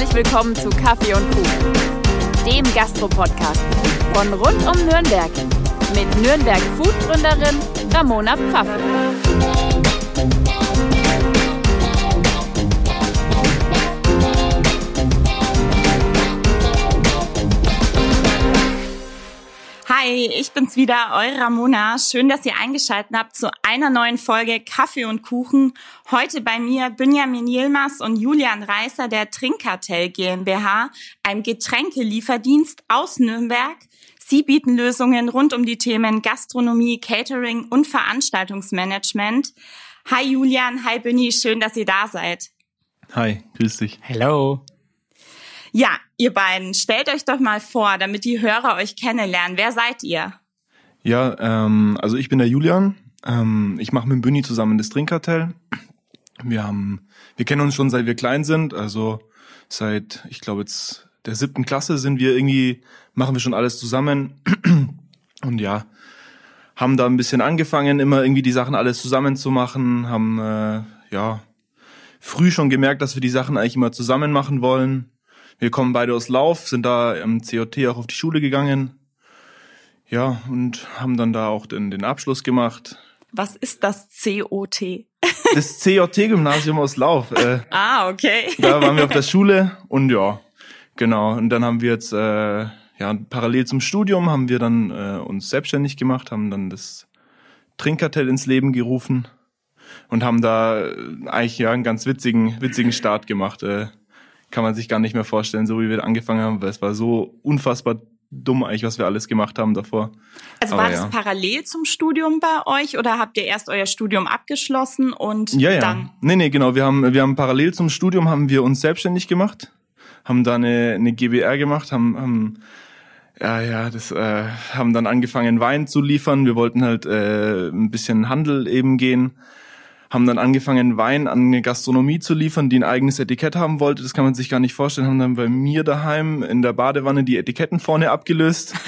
Herzlich willkommen zu Kaffee und Kuchen, dem Gastro-Podcast von rund um Nürnberg mit Nürnberg Food-Gründerin Ramona Pfaffen. Hi, ich bin's wieder, eure Ramona. Schön, dass ihr eingeschaltet habt zu einer neuen Folge Kaffee und Kuchen. Heute bei mir Benjamin Yilmaz und Julian Reißer der Trinkkartell GmbH, einem Getränkelieferdienst aus Nürnberg. Sie bieten Lösungen rund um die Themen Gastronomie, Catering und Veranstaltungsmanagement. Hi Julian, hi Benny, schön, dass ihr da seid. Hi, grüß dich. Hello. Ja, ihr beiden, stellt euch doch mal vor, damit die Hörer euch kennenlernen. Wer seid ihr? Ja, ähm, also ich bin der Julian. Ähm, ich mache mit Büni zusammen das Trinkkartell. Wir haben, wir kennen uns schon seit wir klein sind, also seit, ich glaube jetzt der siebten Klasse sind wir irgendwie, machen wir schon alles zusammen. Und ja, haben da ein bisschen angefangen, immer irgendwie die Sachen alles zusammen zu machen, haben äh, ja früh schon gemerkt, dass wir die Sachen eigentlich immer zusammen machen wollen. Wir kommen beide aus Lauf, sind da im COT auch auf die Schule gegangen. Ja, und haben dann da auch den, den Abschluss gemacht. Was ist das COT? Das COT-Gymnasium aus Lauf. Äh, ah, okay. Da waren wir auf der Schule und ja, genau. Und dann haben wir jetzt, äh, ja, parallel zum Studium haben wir dann äh, uns selbstständig gemacht, haben dann das Trinkkartell ins Leben gerufen und haben da äh, eigentlich ja einen ganz witzigen, witzigen Start gemacht. Äh, kann man sich gar nicht mehr vorstellen, so wie wir angefangen haben, weil es war so unfassbar dumm eigentlich, was wir alles gemacht haben davor. Also Aber war das ja. parallel zum Studium bei euch oder habt ihr erst euer Studium abgeschlossen und Ja, ja. dann? Nee, nee, genau. Wir haben, wir haben parallel zum Studium haben wir uns selbstständig gemacht, haben da eine, eine GBR gemacht, haben, haben ja, ja, das äh, haben dann angefangen Wein zu liefern. Wir wollten halt äh, ein bisschen Handel eben gehen. Haben dann angefangen Wein an eine Gastronomie zu liefern, die ein eigenes Etikett haben wollte. Das kann man sich gar nicht vorstellen. Haben dann bei mir daheim in der Badewanne die Etiketten vorne abgelöst.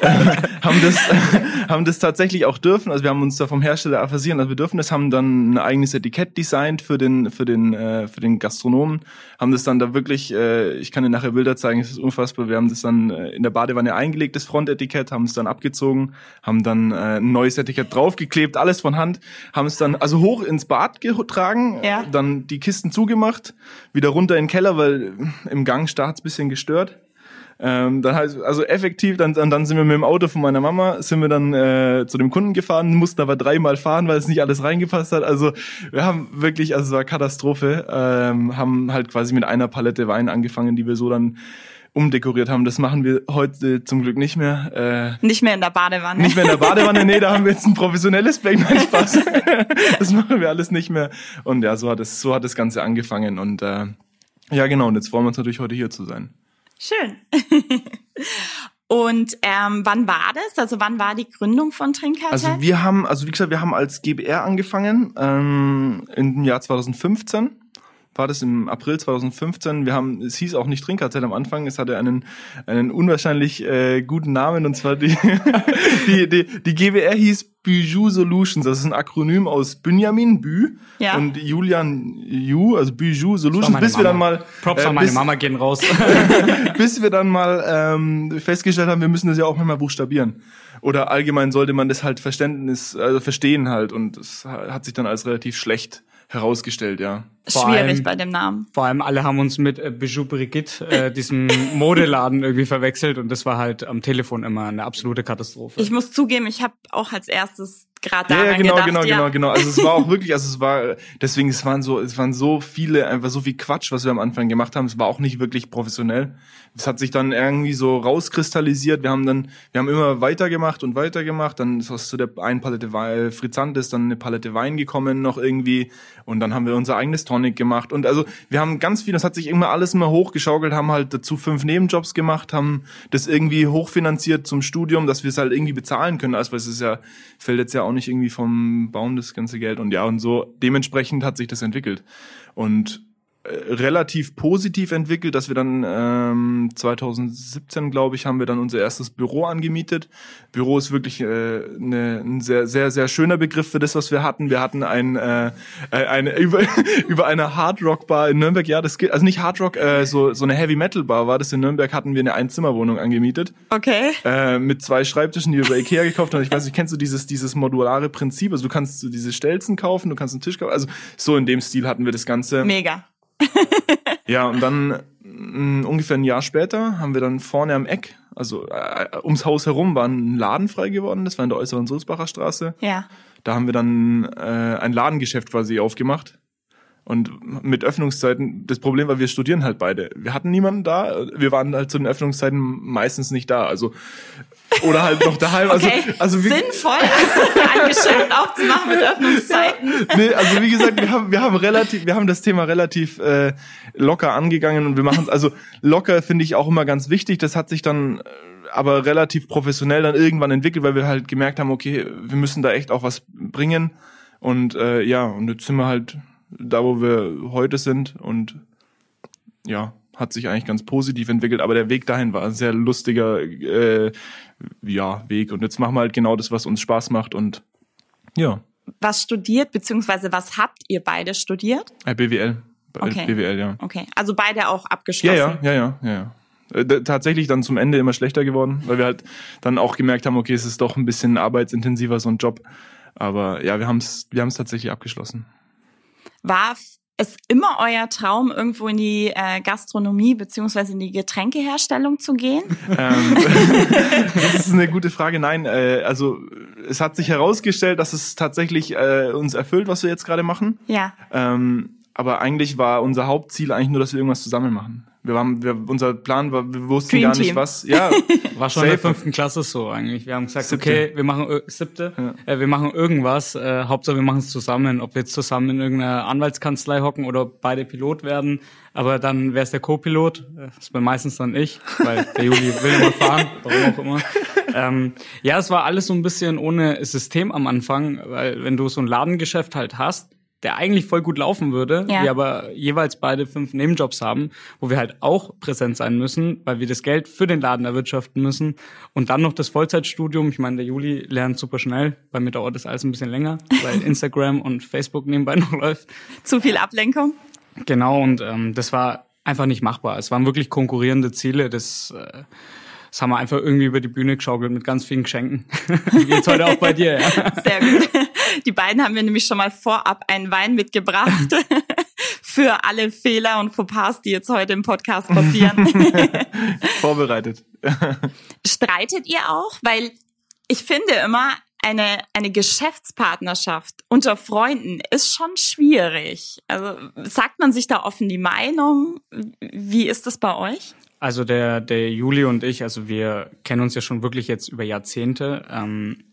haben das haben das tatsächlich auch dürfen. Also wir haben uns da vom Hersteller versieren, also wir dürfen das, haben dann ein eigenes Etikett designt für den für den äh, für den Gastronomen, haben das dann da wirklich, äh, ich kann dir nachher Bilder zeigen, es ist unfassbar. Wir haben das dann äh, in der Badewanne eingelegt, das Frontetikett, haben es dann abgezogen, haben dann äh, ein neues Etikett draufgeklebt, alles von Hand, haben es dann also hoch ins Bad getragen, Ja. dann die Kisten zugemacht, wieder runter in den Keller, weil im Gang start's bisschen gestört. Ähm, dann heißt, also effektiv, dann, dann, dann sind wir mit dem Auto von meiner Mama, sind wir dann äh, zu dem Kunden gefahren, mussten aber dreimal fahren, weil es nicht alles reingepasst hat. Also wir haben wirklich, also es war Katastrophe, ähm, haben halt quasi mit einer Palette Wein angefangen, die wir so dann umdekoriert haben. Das machen wir heute zum Glück nicht mehr. Äh, Nicht mehr in der Badewanne. nicht mehr in der Badewanne, nee, da haben wir jetzt ein professionelles Becken, nein, Spaß. Das machen wir alles nicht mehr. Und ja, so hat es, so hat das Ganze angefangen. Und äh, ja, genau, und jetzt freuen wir uns natürlich heute hier zu sein. Schön. und ähm, wann war das? Also wann war die Gründung von Trinkkartell? Also wir haben, also wie gesagt, wir haben als GBR angefangen ähm, im Jahr 2015. War das im April 2015. Wir haben, es hieß auch nicht Trinkkartell am Anfang, es hatte einen, einen unwahrscheinlich äh, guten Namen und zwar die, die, die, die GBR hieß Bijou Solutions. Das ist ein Akronym aus Benjamin Bü Ja. und Julian Yu, also Bijou Solutions, bis wir dann Mama. mal Props äh, an meine Mama gehen raus. bis wir dann mal ähm, festgestellt haben, wir müssen das ja auch manchmal buchstabieren. Oder allgemein sollte man das halt Verständnis, also verstehen halt. Und das hat sich dann als relativ schlecht herausgestellt, ja. Vor Schwierig allem- bei dem Namen. Vor allem alle haben uns mit äh, Bijou Brigitte, äh, diesem Modeladen irgendwie verwechselt und das war halt am Telefon immer eine absolute Katastrophe. Ich muss zugeben, ich habe auch als erstes gerade Ja, daran ja, genau, gedacht. genau, ja. genau, genau. Also es war auch wirklich, also es war, deswegen, es waren so, es waren so viele, einfach so viel Quatsch, was wir am Anfang gemacht haben. Es war auch nicht wirklich professionell. Es hat sich dann irgendwie so rauskristallisiert. Wir haben dann, wir haben immer weitergemacht und weitergemacht. Dann ist aus zu der einen Palette Wein, Frizzantes, dann eine Palette Wein gekommen noch irgendwie. Und dann haben wir unser eigenes Tonic gemacht. Und also wir haben ganz viel, das hat sich immer alles immer hochgeschaukelt, haben halt dazu fünf Nebenjobs gemacht, haben das irgendwie hochfinanziert zum Studium, dass wir es halt irgendwie bezahlen können. Also es ist ja, fällt jetzt ja auch nicht irgendwie vom Baum das ganze Geld. Und ja, und so dementsprechend hat sich das entwickelt. Und relativ positiv entwickelt, dass wir dann ähm, 2017, glaube ich, haben wir dann unser erstes Büro angemietet. Büro ist wirklich äh, ne, ein sehr, sehr, sehr schöner Begriff für das, was wir hatten. Wir hatten ein, äh, äh eine über, über eine Hard Rock Bar in Nürnberg, ja, das geht, also nicht Hard Rock, äh, so so eine Heavy Metal Bar war das in Nürnberg, hatten wir eine Einzimmerwohnung angemietet. Okay. Äh, mit zwei Schreibtischen, die wir bei Ikea gekauft haben. Ich weiß nicht, kennst du dieses dieses modulare Prinzip? Also du kannst so diese Stelzen kaufen, du kannst einen Tisch kaufen. Also so in dem Stil hatten wir das Ganze. Mega. Ja, und dann mh, ungefähr ein Jahr später haben wir dann vorne am Eck, also äh, ums Haus herum, war ein Laden frei geworden. Das war in der äußeren Sulzbacher Straße. Ja. Da haben wir dann äh, ein Ladengeschäft quasi aufgemacht. Und mit Öffnungszeiten, das Problem war, wir studieren halt beide. Wir hatten niemanden da, wir waren halt zu den Öffnungszeiten meistens nicht da. Also oder halt noch daheim. Also, okay. also wie, sinnvoll, ein Geschäft aufzumachen mit Öffnungszeiten. nee, also wie gesagt, wir haben, wir haben relativ, wir haben das Thema relativ äh, locker angegangen und wir machen es, also locker finde ich auch immer ganz wichtig. Das hat sich dann äh, aber relativ professionell dann irgendwann entwickelt, weil wir halt gemerkt haben, okay, wir müssen da echt auch was bringen. Und äh, ja, und jetzt sind wir halt da, wo wir heute sind und ja, hat sich eigentlich ganz positiv entwickelt, aber der Weg dahin war ein sehr lustiger äh, ja, Weg. Und jetzt machen wir halt genau das, was uns Spaß macht und ja. Was studiert, beziehungsweise was habt ihr beide studiert? Äh, BWL. Okay. BWL, ja. Okay, also beide auch abgeschlossen. Ja, ja, ja, ja, ja. Äh, tatsächlich dann zum Ende immer schlechter geworden, weil wir halt dann auch gemerkt haben, okay, es ist doch ein bisschen arbeitsintensiver so ein Job. Aber ja, wir haben es wir haben's tatsächlich abgeschlossen. War es immer euer Traum, irgendwo in die äh, Gastronomie beziehungsweise in die Getränkeherstellung zu gehen? Ähm, das ist eine gute Frage. Nein, äh, also es hat sich herausgestellt, dass es tatsächlich äh, uns erfüllt, was wir jetzt gerade machen. Ja. Ähm, aber eigentlich war unser Hauptziel eigentlich nur, dass wir irgendwas zusammen machen. Wir waren, wir, unser Plan war, wir wussten Dream gar nicht Team. was. Ja, War schon in der fünften Klasse so eigentlich. Wir haben gesagt, Siebte. okay, wir machen ir- siebte, äh, wir machen irgendwas. Äh, Hauptsache wir machen es zusammen. Ob wir jetzt zusammen in irgendeiner Anwaltskanzlei hocken oder beide Pilot werden. Aber dann wäre es der Co-Pilot. Äh, Das bin meistens dann ich, weil der Juli will immer fahren, warum auch immer. Ähm, ja, es war alles so ein bisschen ohne System am Anfang, weil wenn du so ein Ladengeschäft halt hast, der eigentlich voll gut laufen würde, Ja. wir aber jeweils beide fünf Nebenjobs haben, wo wir halt auch präsent sein müssen, weil wir das Geld für den Laden erwirtschaften müssen und dann noch das Vollzeitstudium. Ich meine, der Juli lernt super schnell, bei mir dauert das alles ein bisschen länger, weil Instagram und Facebook nebenbei noch läuft. Zu viel Ablenkung? Genau, und ähm, das war einfach nicht machbar. Es waren wirklich konkurrierende Ziele. Das, äh, das haben wir einfach irgendwie über die Bühne geschaukelt mit ganz vielen Geschenken. Wie Jetzt heute auch bei dir, ja. Sehr gut. Die beiden haben mir nämlich schon mal vorab einen Wein mitgebracht. Für alle Fehler und Fauxpas, die jetzt heute im Podcast passieren. vorbereitet. Streitet ihr auch? Weil ich finde immer, eine, eine Geschäftspartnerschaft unter Freunden ist schon schwierig. Also sagt man sich da offen die Meinung? Wie ist das bei euch? Also der, der Juli und ich, also wir kennen uns ja schon wirklich jetzt über Jahrzehnte, ähm,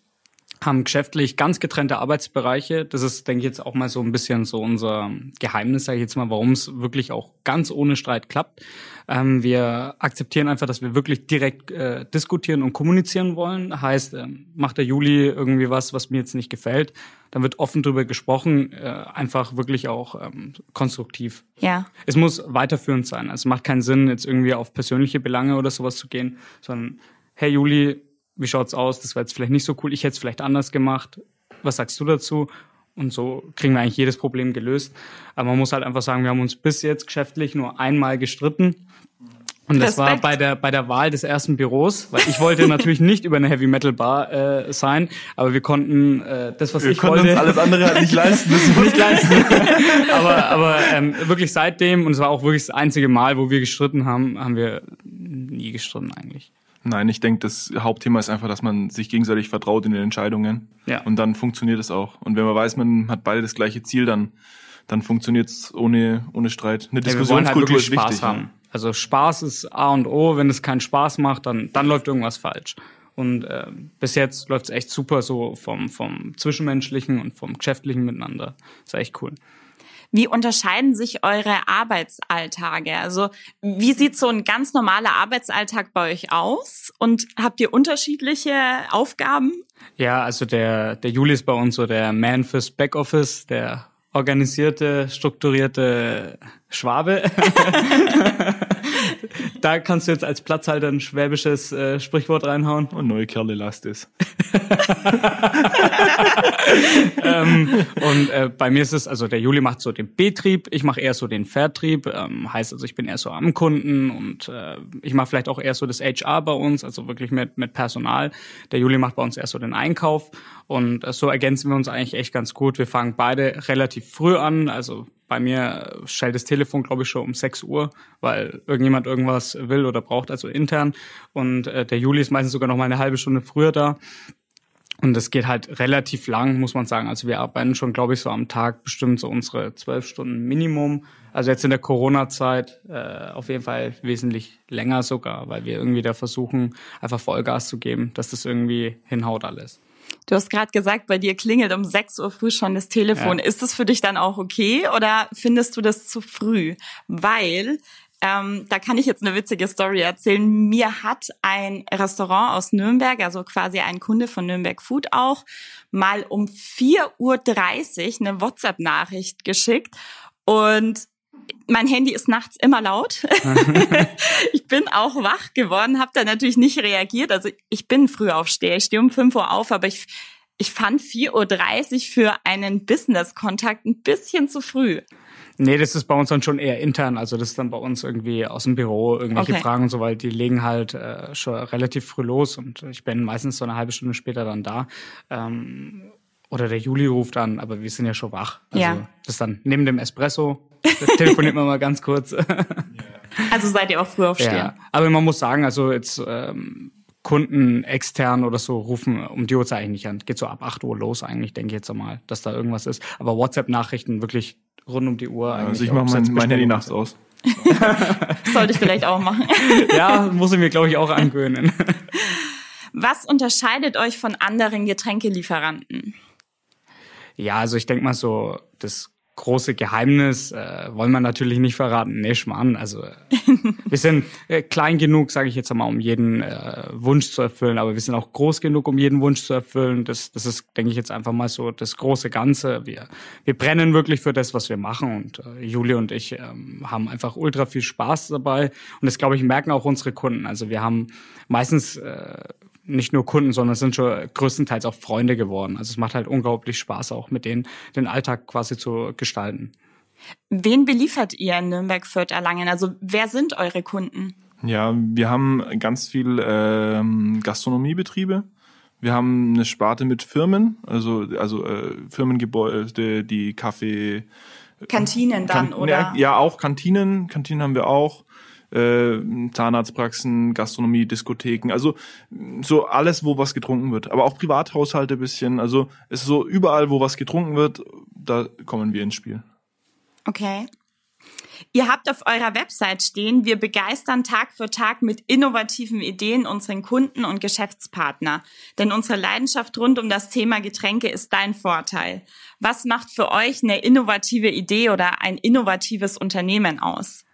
haben geschäftlich ganz getrennte Arbeitsbereiche. Das ist, denke ich, jetzt auch mal so ein bisschen so unser Geheimnis, sage ich jetzt mal, warum es wirklich auch ganz ohne Streit klappt. Ähm, wir akzeptieren einfach, dass wir wirklich direkt äh, diskutieren und kommunizieren wollen. Heißt, ähm, macht der Juli irgendwie was, was mir jetzt nicht gefällt, dann wird offen drüber gesprochen, äh, einfach wirklich auch ähm, konstruktiv. Ja. Es muss weiterführend sein. Also Es macht keinen Sinn, jetzt irgendwie auf persönliche Belange oder sowas zu gehen, sondern hey Juli, wie schaut's aus? Das war jetzt vielleicht nicht so cool. Ich hätte es vielleicht anders gemacht. Was sagst du dazu? Und so kriegen wir eigentlich jedes Problem gelöst. Aber man muss halt einfach sagen, wir haben uns bis jetzt geschäftlich nur einmal gestritten. Und das war Respekt. bei der, bei der Wahl des ersten Büros, weil ich wollte natürlich nicht über eine Heavy Metal Bar äh, sein, aber wir konnten äh, das, was Wir ich konnten wollte, uns alles andere halt nicht leisten. Das muss nicht leisten. aber aber ähm, wirklich seitdem, und es war auch wirklich das einzige Mal, wo wir gestritten haben, haben wir nie gestritten eigentlich. Nein, ich denke, das Hauptthema ist einfach, dass man sich gegenseitig vertraut in den Entscheidungen. Ja. Und dann funktioniert es auch. Und wenn man weiß, man hat beide das gleiche Ziel, dann, dann funktioniert es ohne, ohne Streit. Eine Ja, halt Diskussionskultur wirklich ist Spaß wichtig. haben. Also Spaß ist A und O. Wenn es keinen Spaß macht, dann, dann läuft irgendwas falsch. Und äh, bis jetzt läuft es echt super so vom, vom Zwischenmenschlichen und vom Geschäftlichen miteinander. ist echt cool. Wie unterscheiden sich eure Arbeitsalltage? Also wie sieht so ein ganz normaler Arbeitsalltag bei euch aus? Und habt ihr unterschiedliche Aufgaben? Ja, also der, der Juli ist bei uns so der Man fürs Backoffice, der organisierte, strukturierte Schwabe. da kannst du jetzt als Platzhalter ein schwäbisches äh, Sprichwort reinhauen. Und neue Kerle lasst es. ähm, und äh, bei mir ist es, also der Juli macht so den Betrieb, ich mache eher so den Vertrieb. Ähm, heißt also, ich bin eher so am Kunden und äh, ich mache vielleicht auch eher so das HR bei uns, also wirklich mit, mit Personal. Der Juli macht bei uns eher so den Einkauf und äh, so ergänzen wir uns eigentlich echt ganz gut. Wir fangen beide relativ früh an, also bei mir schellt das Telefon, glaube ich, schon um 6 Uhr, weil irgendjemand irgendwas will oder braucht, also intern. Und äh, der Juli ist meistens sogar noch mal eine halbe Stunde früher da. Und das geht halt relativ lang, muss man sagen. Also wir arbeiten schon, glaube ich, so am Tag bestimmt so unsere zwölf Stunden Minimum. Also jetzt in der Corona-Zeit äh, auf jeden Fall wesentlich länger sogar, weil wir irgendwie da versuchen, einfach Vollgas zu geben, dass das irgendwie hinhaut alles. Du hast gerade gesagt, bei dir klingelt um 6 Uhr früh schon das Telefon. Ja. Ist das für dich dann auch okay oder findest du das zu früh? Weil ähm, da kann ich jetzt eine witzige Story erzählen. Mir hat ein Restaurant aus Nürnberg, also quasi ein Kunde von Nürnberg Food auch, mal um 4.30 Uhr eine WhatsApp-Nachricht geschickt. Und mein Handy ist nachts immer laut. ich bin auch wach geworden, habe da natürlich nicht reagiert. Also ich bin früh aufsteher, ich stehe um 5 Uhr auf, aber ich, ich fand 4.30 Uhr für einen Business-Kontakt ein bisschen zu früh. Nee, das ist bei uns dann schon eher intern. Also das ist dann bei uns irgendwie aus dem Büro irgendwelche okay. Fragen und so, weil die legen halt äh, schon relativ früh los und ich bin meistens so eine halbe Stunde später dann da. Ähm, oder der Juli ruft an, aber wir sind ja schon wach. Also ja. das ist dann neben dem Espresso, telefoniert man mal ganz kurz. Also seid ihr auch früh aufstehen. Ja. Aber man muss sagen, also jetzt ähm, Kunden extern oder so rufen um die Uhrzeit eigentlich nicht an. Geht so ab 8 Uhr los eigentlich, denke ich jetzt einmal, dass da irgendwas ist. Aber WhatsApp-Nachrichten wirklich rund um die Uhr. Eigentlich also ich mache mein, mein Handy nachts aus. Sollte ich vielleicht auch machen. ja, muss ich mir, glaube ich, auch angewöhnen. Was unterscheidet euch von anderen Getränkelieferanten? Ja, also ich denke mal so, das große Geheimnis äh, wollen wir natürlich nicht verraten. Nee, Schmarrn. Also wir sind äh, klein genug, sage ich jetzt einmal, um jeden äh, Wunsch zu erfüllen, aber wir sind auch groß genug, um jeden Wunsch zu erfüllen. Das, das ist, denke ich, jetzt einfach mal so das große Ganze. Wir, wir brennen wirklich für das, was wir machen und äh, Julie und ich ähm, haben einfach ultra viel Spaß dabei und das, glaube ich, merken auch unsere Kunden. Also wir haben meistens äh, nicht nur Kunden, sondern es sind schon größtenteils auch Freunde geworden. Also es macht halt unglaublich Spaß, auch mit denen den Alltag quasi zu gestalten. Wen beliefert ihr in Nürnberg, Fürth, Erlangen? Also wer sind eure Kunden? Ja, wir haben ganz viel ähm, Gastronomiebetriebe. Wir haben eine Sparte mit Firmen, also also äh, Firmengebäude, die Kaffee Kantinen dann, kan oder? Ja, auch Kantinen. Kantinen haben wir auch äh, Zahnarztpraxen, Gastronomie, Diskotheken, also so alles, wo was getrunken wird. Aber auch Privathaushalte bisschen. Also es ist so überall, wo was getrunken wird, da kommen wir ins Spiel. Okay. Ihr habt auf eurer Website stehen, wir begeistern Tag für Tag mit innovativen Ideen unseren Kunden und Geschäftspartner. Denn unsere Leidenschaft rund um das Thema Getränke ist dein Vorteil. Was macht für euch eine innovative Idee oder ein innovatives Unternehmen aus?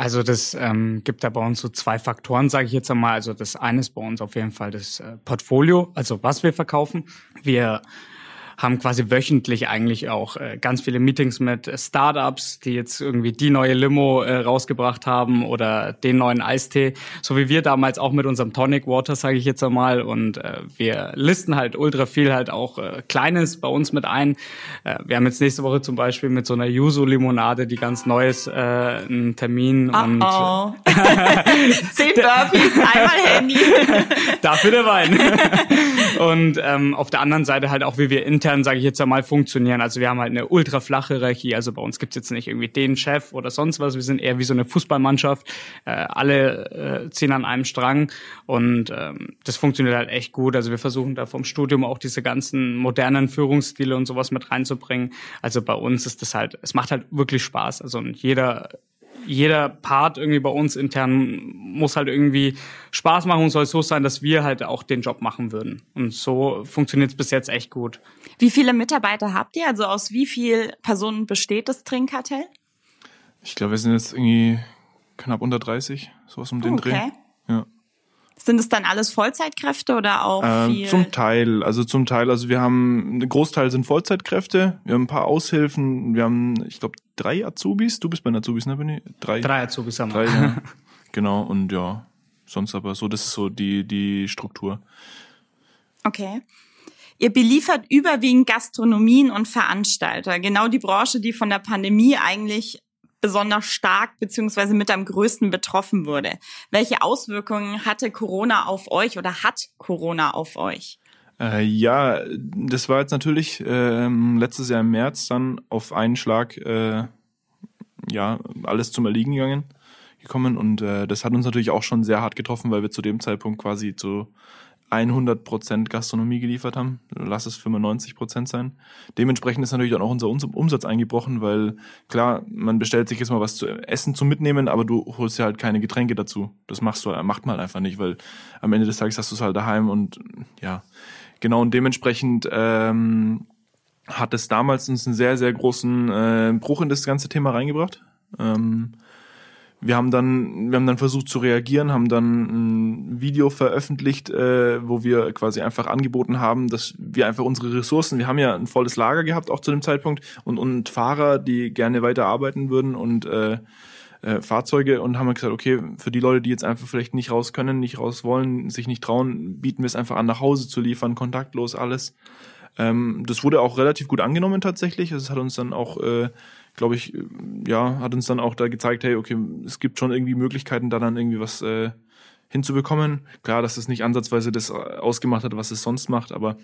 Also das ähm, gibt da bei uns so zwei Faktoren, sage ich jetzt einmal. Also das eine ist bei uns auf jeden Fall das äh, Portfolio, also was wir verkaufen. Wir haben quasi wöchentlich eigentlich auch äh, ganz viele Meetings mit Startups, die jetzt irgendwie die neue Limo äh, rausgebracht haben oder den neuen Eistee, so wie wir damals auch mit unserem Tonic Water, sage ich jetzt einmal. Und äh, wir listen halt ultra viel halt auch äh, Kleines bei uns mit ein. Äh, wir haben jetzt nächste Woche zum Beispiel mit so einer Yuzu-Limonade, die ganz neues, äh, einen Termin oh und oh. zehn Burpees, einmal Handy. Dafür der Wein. und ähm, auf der anderen Seite halt auch, wie wir intern sage ich jetzt einmal, funktionieren. Also wir haben halt eine ultra flache Hierarchie. Also bei uns gibt's jetzt nicht irgendwie den Chef oder sonst was. Wir sind eher wie so eine Fußballmannschaft. Äh, alle äh, ziehen an einem Strang und ähm, das funktioniert halt echt gut. Also wir versuchen da vom Studium auch diese ganzen modernen Führungsstile und sowas mit reinzubringen. Also bei uns ist das halt, es macht halt wirklich Spaß. Also jeder jeder Part irgendwie bei uns intern muss halt irgendwie Spaß machen und soll so sein, dass wir halt auch den Job machen würden. Und so funktioniert es bis jetzt echt gut. Wie viele Mitarbeiter habt ihr? Also aus wie vielen Personen besteht das Trinkkartell? Ich glaube, wir sind jetzt irgendwie knapp unter 30, sowas um den okay. Dreh. Ja. Sind es dann alles Vollzeitkräfte oder auch Ähm, viel? zum Teil, also zum Teil, also wir haben, ein Großteil sind Vollzeitkräfte, wir haben ein paar Aushilfen, wir haben, ich glaube, drei Azubis, du bist bei den Azubis, ne, Benni? Drei. Drei Azubis haben Drei, wir. ja. genau, und ja, sonst aber so, das ist so die, die Struktur. Okay. Ihr beliefert überwiegend Gastronomien und Veranstalter, genau die Branche, die von der Pandemie eigentlich besonders stark beziehungsweise mit am größten betroffen wurde. Welche Auswirkungen hatte Corona auf euch oder hat Corona auf euch? Äh, ja, das war jetzt natürlich ähm, letztes Jahr im März dann auf einen Schlag äh, ja alles zum Erliegen gegangen gekommen und äh, das hat uns natürlich auch schon sehr hart getroffen, weil wir zu dem Zeitpunkt quasi zu 100 Prozent Gastronomie geliefert haben. Lass es 95 Prozent sein. Dementsprechend ist natürlich dann auch unser Uns- Umsatz eingebrochen, weil klar, man bestellt sich jetzt mal was zu essen zum Mitnehmen, aber du holst ja halt keine Getränke dazu. Das machst du, macht man halt einfach nicht, weil am Ende des Tages hast du es halt daheim und ja, genau und dementsprechend ähm, hat es damals uns einen sehr, sehr großen äh, Bruch in das ganze Thema reingebracht. Ähm, wir haben dann, wir haben dann versucht zu reagieren, haben dann ein Video veröffentlicht, äh, wo wir quasi einfach angeboten haben, dass wir einfach unsere Ressourcen, wir haben ja ein volles Lager gehabt auch zu dem Zeitpunkt und, und Fahrer, die gerne weiter arbeiten würden und äh, äh, Fahrzeuge und haben wir gesagt, okay, für die Leute, die jetzt einfach vielleicht nicht raus können, nicht raus wollen, sich nicht trauen, bieten wir es einfach an, nach Hause zu liefern, kontaktlos alles. Ähm, das wurde auch relativ gut angenommen tatsächlich. Es hat uns dann auch, äh, glaube ich, ja, hat uns dann auch da gezeigt, hey, okay, es gibt schon irgendwie Möglichkeiten, da dann irgendwie was äh, hinzubekommen. Klar, dass es nicht ansatzweise das äh, ausgemacht hat, was es sonst macht, aber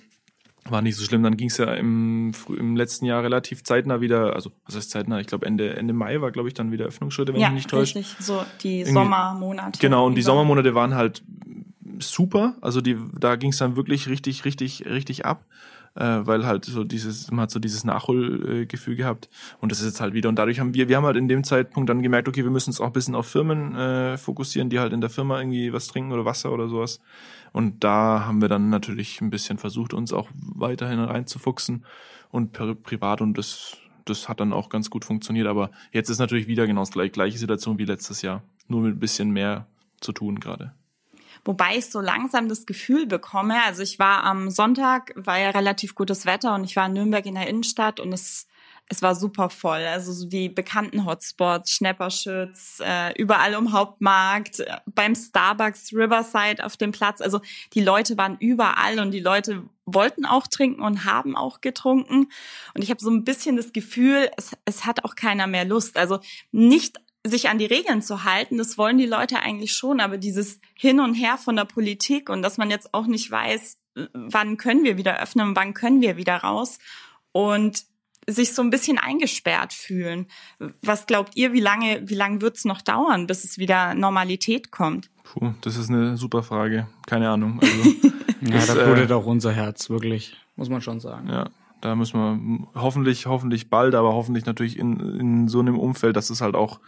war nicht so schlimm. Dann ging es ja im, im letzten Jahr relativ zeitnah wieder, also was heißt zeitnah? Ich glaube Ende, Ende Mai war, glaube ich, dann wieder Öffnungsschritte, wenn ja, mich nicht täuscht. richtig. So die Irgendwie- Sommermonate. Genau, und die über. Sommermonate waren halt super. Also die, da ging es dann wirklich richtig, richtig, richtig ab. Äh, weil halt so dieses, man hat so dieses Nachholgefühl gehabt. Und das ist jetzt halt wieder. Und dadurch haben wir, wir haben halt in dem Zeitpunkt dann gemerkt, okay, wir müssen uns auch ein bisschen auf Firmen äh, fokussieren, die halt in der Firma irgendwie was trinken oder Wasser oder sowas. Und da haben wir dann natürlich ein bisschen versucht, uns auch weiterhin reinzufuchsen und per, privat und das, das hat dann auch ganz gut funktioniert. Aber jetzt ist natürlich wieder genau das gleiche, gleiche Situation wie letztes Jahr. Nur mit ein bisschen mehr zu tun gerade. Wobei ich so langsam das Gefühl bekomme, also ich war am Sonntag, war ja relativ gutes Wetter und ich war in Nürnberg in der Innenstadt und es, es war super voll. Also so die bekannten Hotspots, Schnepperschütz, äh, überall um Hauptmarkt, äh, beim Starbucks Riverside auf dem Platz. Also die Leute waren überall und die Leute wollten auch trinken und haben auch getrunken. Und ich habe so ein bisschen das Gefühl, es, es hat auch keiner mehr Lust. Also nicht sich an die Regeln zu halten, das wollen die Leute eigentlich schon, aber dieses Hin und Her von der Politik und dass man jetzt auch nicht weiß, wann können wir wieder öffnen, und wann können wir wieder raus und sich so ein bisschen eingesperrt fühlen. Was glaubt ihr, wie lange, wie lange wird's noch dauern, bis es wieder Normalität kommt? Puh, das ist eine super Frage. Keine Ahnung. Also, Ja, Das, da äh, blutet auch unser Herz, wirklich, muss man schon sagen. ja, da müssen wir hoffentlich, hoffentlich bald, aber hoffentlich natürlich in, in so einem Umfeld, dass es halt auch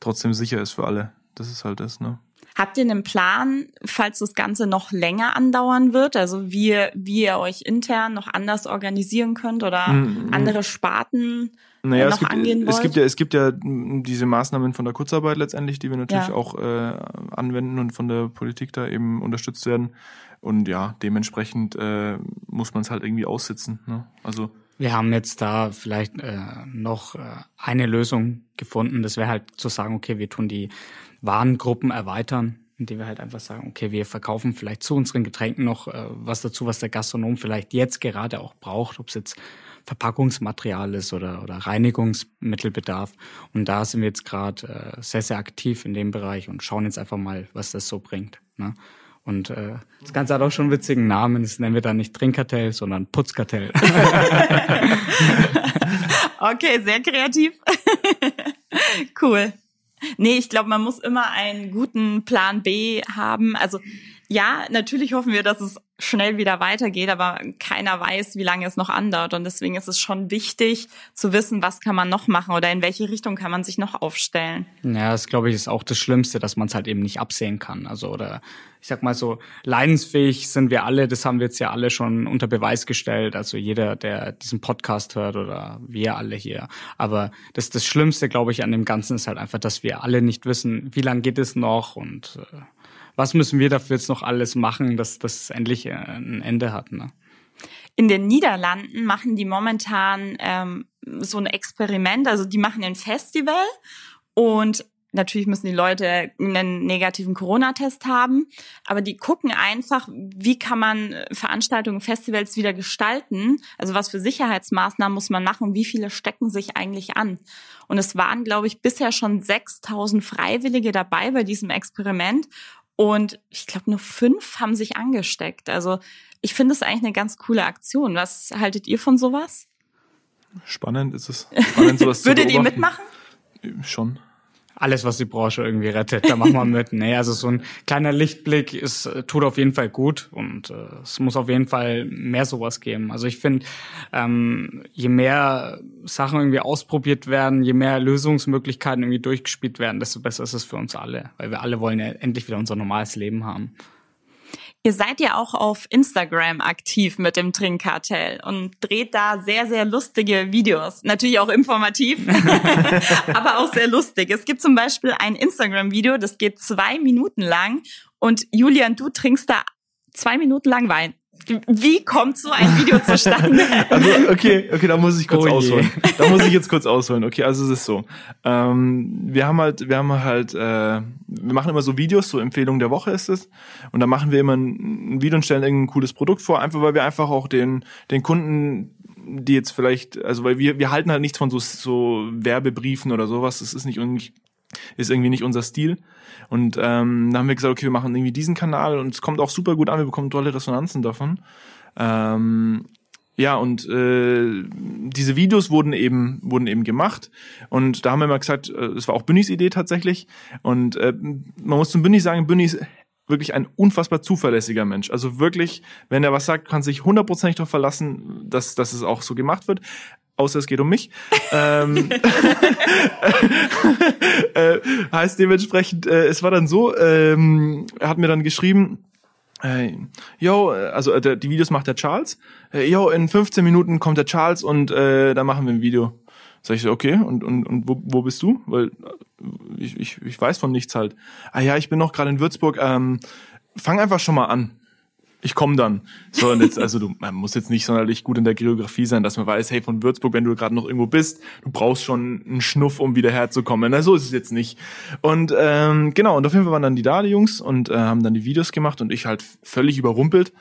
trotzdem sicher ist für alle. Das ist halt das, ne? Habt ihr einen Plan, falls das Ganze noch länger andauern wird? Also wie, wie ihr euch intern noch anders organisieren könnt oder Mhm. andere Sparten Naja, äh, es noch gibt, angehen wollt? es gibt ja, es gibt ja mm, diese Maßnahmen von der Kurzarbeit letztendlich, die wir natürlich Ja. auch äh, anwenden und von der Politik da eben unterstützt werden. Und ja, dementsprechend äh, muss man es halt irgendwie aussitzen. Ne? Also Wir haben jetzt da vielleicht äh, noch äh, eine Lösung gefunden. Das wäre halt zu sagen, okay, wir tun die Warengruppen erweitern, indem wir halt einfach sagen, okay, wir verkaufen vielleicht zu unseren Getränken noch äh, was dazu, was der Gastronom vielleicht jetzt gerade auch braucht, ob es jetzt Verpackungsmaterial ist oder, oder Reinigungsmittelbedarf. Und da sind wir jetzt gerade äh, sehr, sehr aktiv in dem Bereich und schauen jetzt einfach mal, was das so bringt. Ne? Und äh, das Ganze hat auch schon einen witzigen Namen. Das nennen wir dann nicht Trinkkartell, sondern Putzkartell. Okay, sehr kreativ. cool. Nee, ich glaube, man muss immer einen guten Plan B haben. Also ja, natürlich hoffen wir, dass es schnell wieder weitergeht, aber keiner weiß, wie lange es noch andauert. Und deswegen ist es schon wichtig zu wissen, was kann man noch machen oder in welche Richtung kann man sich noch aufstellen. Ja, das glaube ich ist auch das Schlimmste, dass man es halt eben nicht absehen kann. Also oder ich sag mal so, leidensfähig sind wir alle, das haben wir jetzt ja alle schon unter Beweis gestellt. Also jeder, der diesen Podcast hört oder wir alle hier. Aber das, das Schlimmste, glaube ich, an dem Ganzen ist halt einfach, dass wir alle nicht wissen, wie lange geht es noch und äh, was müssen wir dafür jetzt noch alles machen, dass das endlich äh, ein Ende hat. Ne? In den Niederlanden machen die momentan ähm, so ein Experiment, also die machen ein Festival und Natürlich müssen die Leute einen negativen Corona-Test haben, aber die gucken einfach, wie kann man Veranstaltungen, Festivals wieder gestalten. Also was für Sicherheitsmaßnahmen muss man machen, wie viele stecken sich eigentlich an. Und es waren, glaube ich, bisher schon 6000 Freiwillige dabei bei diesem Experiment. Und ich glaube, nur fünf haben sich angesteckt. Also ich finde es eigentlich eine ganz coole Aktion. Was haltet ihr von sowas? Spannend ist es. Spannend, sowas Würdet ihr mitmachen? Schon alles, was die Branche irgendwie rettet, da machen wir mit. Nee, also so ein kleiner Lichtblick ist, tut auf jeden Fall gut und äh, es muss auf jeden Fall mehr sowas geben. Also ich finde, ähm, je mehr Sachen irgendwie ausprobiert werden, je mehr Lösungsmöglichkeiten irgendwie durchgespielt werden, desto besser ist es für uns alle, weil wir alle wollen ja endlich wieder unser normales Leben haben. Ihr seid ja auch auf Instagram aktiv mit dem Trinkkartell und dreht da sehr, sehr lustige Videos. Natürlich auch informativ, aber auch sehr lustig. Es gibt zum Beispiel ein Instagram-Video, das geht zwei Minuten lang und Julian, du trinkst da zwei Minuten lang Wein. Wie kommt so ein Video zustande? also, okay, okay, da muss ich kurz oh ausholen. Da muss ich jetzt kurz ausholen. Okay, also es ist so. Ähm, wir haben halt, wir haben halt, äh, wir machen immer so Videos, so Empfehlung der Woche ist es. Und da machen wir immer ein Video und stellen irgendein cooles Produkt vor, einfach weil wir einfach auch den, den Kunden die jetzt vielleicht, also weil wir, wir halten halt nichts von so, so Werbebriefen oder sowas. Das ist nicht, ist irgendwie nicht unser Stil. Und ähm, dann haben wir gesagt, okay, wir machen irgendwie diesen Kanal und es kommt auch super gut an, wir bekommen tolle Resonanzen davon. Ähm, ja, und äh, diese Videos wurden eben, wurden eben gemacht. Und da haben wir mal gesagt, äh, es war auch Bündis Idee tatsächlich. Und äh, man muss zum Bündis sagen, Bündis wirklich ein unfassbar zuverlässiger Mensch. Also wirklich, wenn er was sagt, kann sich hundertprozentig darauf verlassen, dass, dass es auch so gemacht wird außer es geht um mich. ähm, äh, heißt dementsprechend, äh, es war dann so, ähm, er hat mir dann geschrieben, äh, yo, also äh, die Videos macht der Charles. Äh, yo, in 15 Minuten kommt der Charles und äh, da machen wir ein Video. Sag ich so, okay, und, und, und wo, wo bist du? Weil äh, ich, ich, ich weiß von nichts halt. Ah ja, ich bin noch gerade in Würzburg. Ähm, fang einfach schon mal an ich komme dann. So, und jetzt, also du, man muss jetzt nicht sonderlich gut in der Geografie sein, dass man weiß, hey, von Würzburg, wenn du gerade noch irgendwo bist, du brauchst schon einen Schnuff, um wieder herzukommen. Na, so ist es jetzt nicht. Und ähm, genau, und auf jeden Fall waren dann die da, die Jungs, und äh, haben dann die Videos gemacht und ich halt völlig überrumpelt.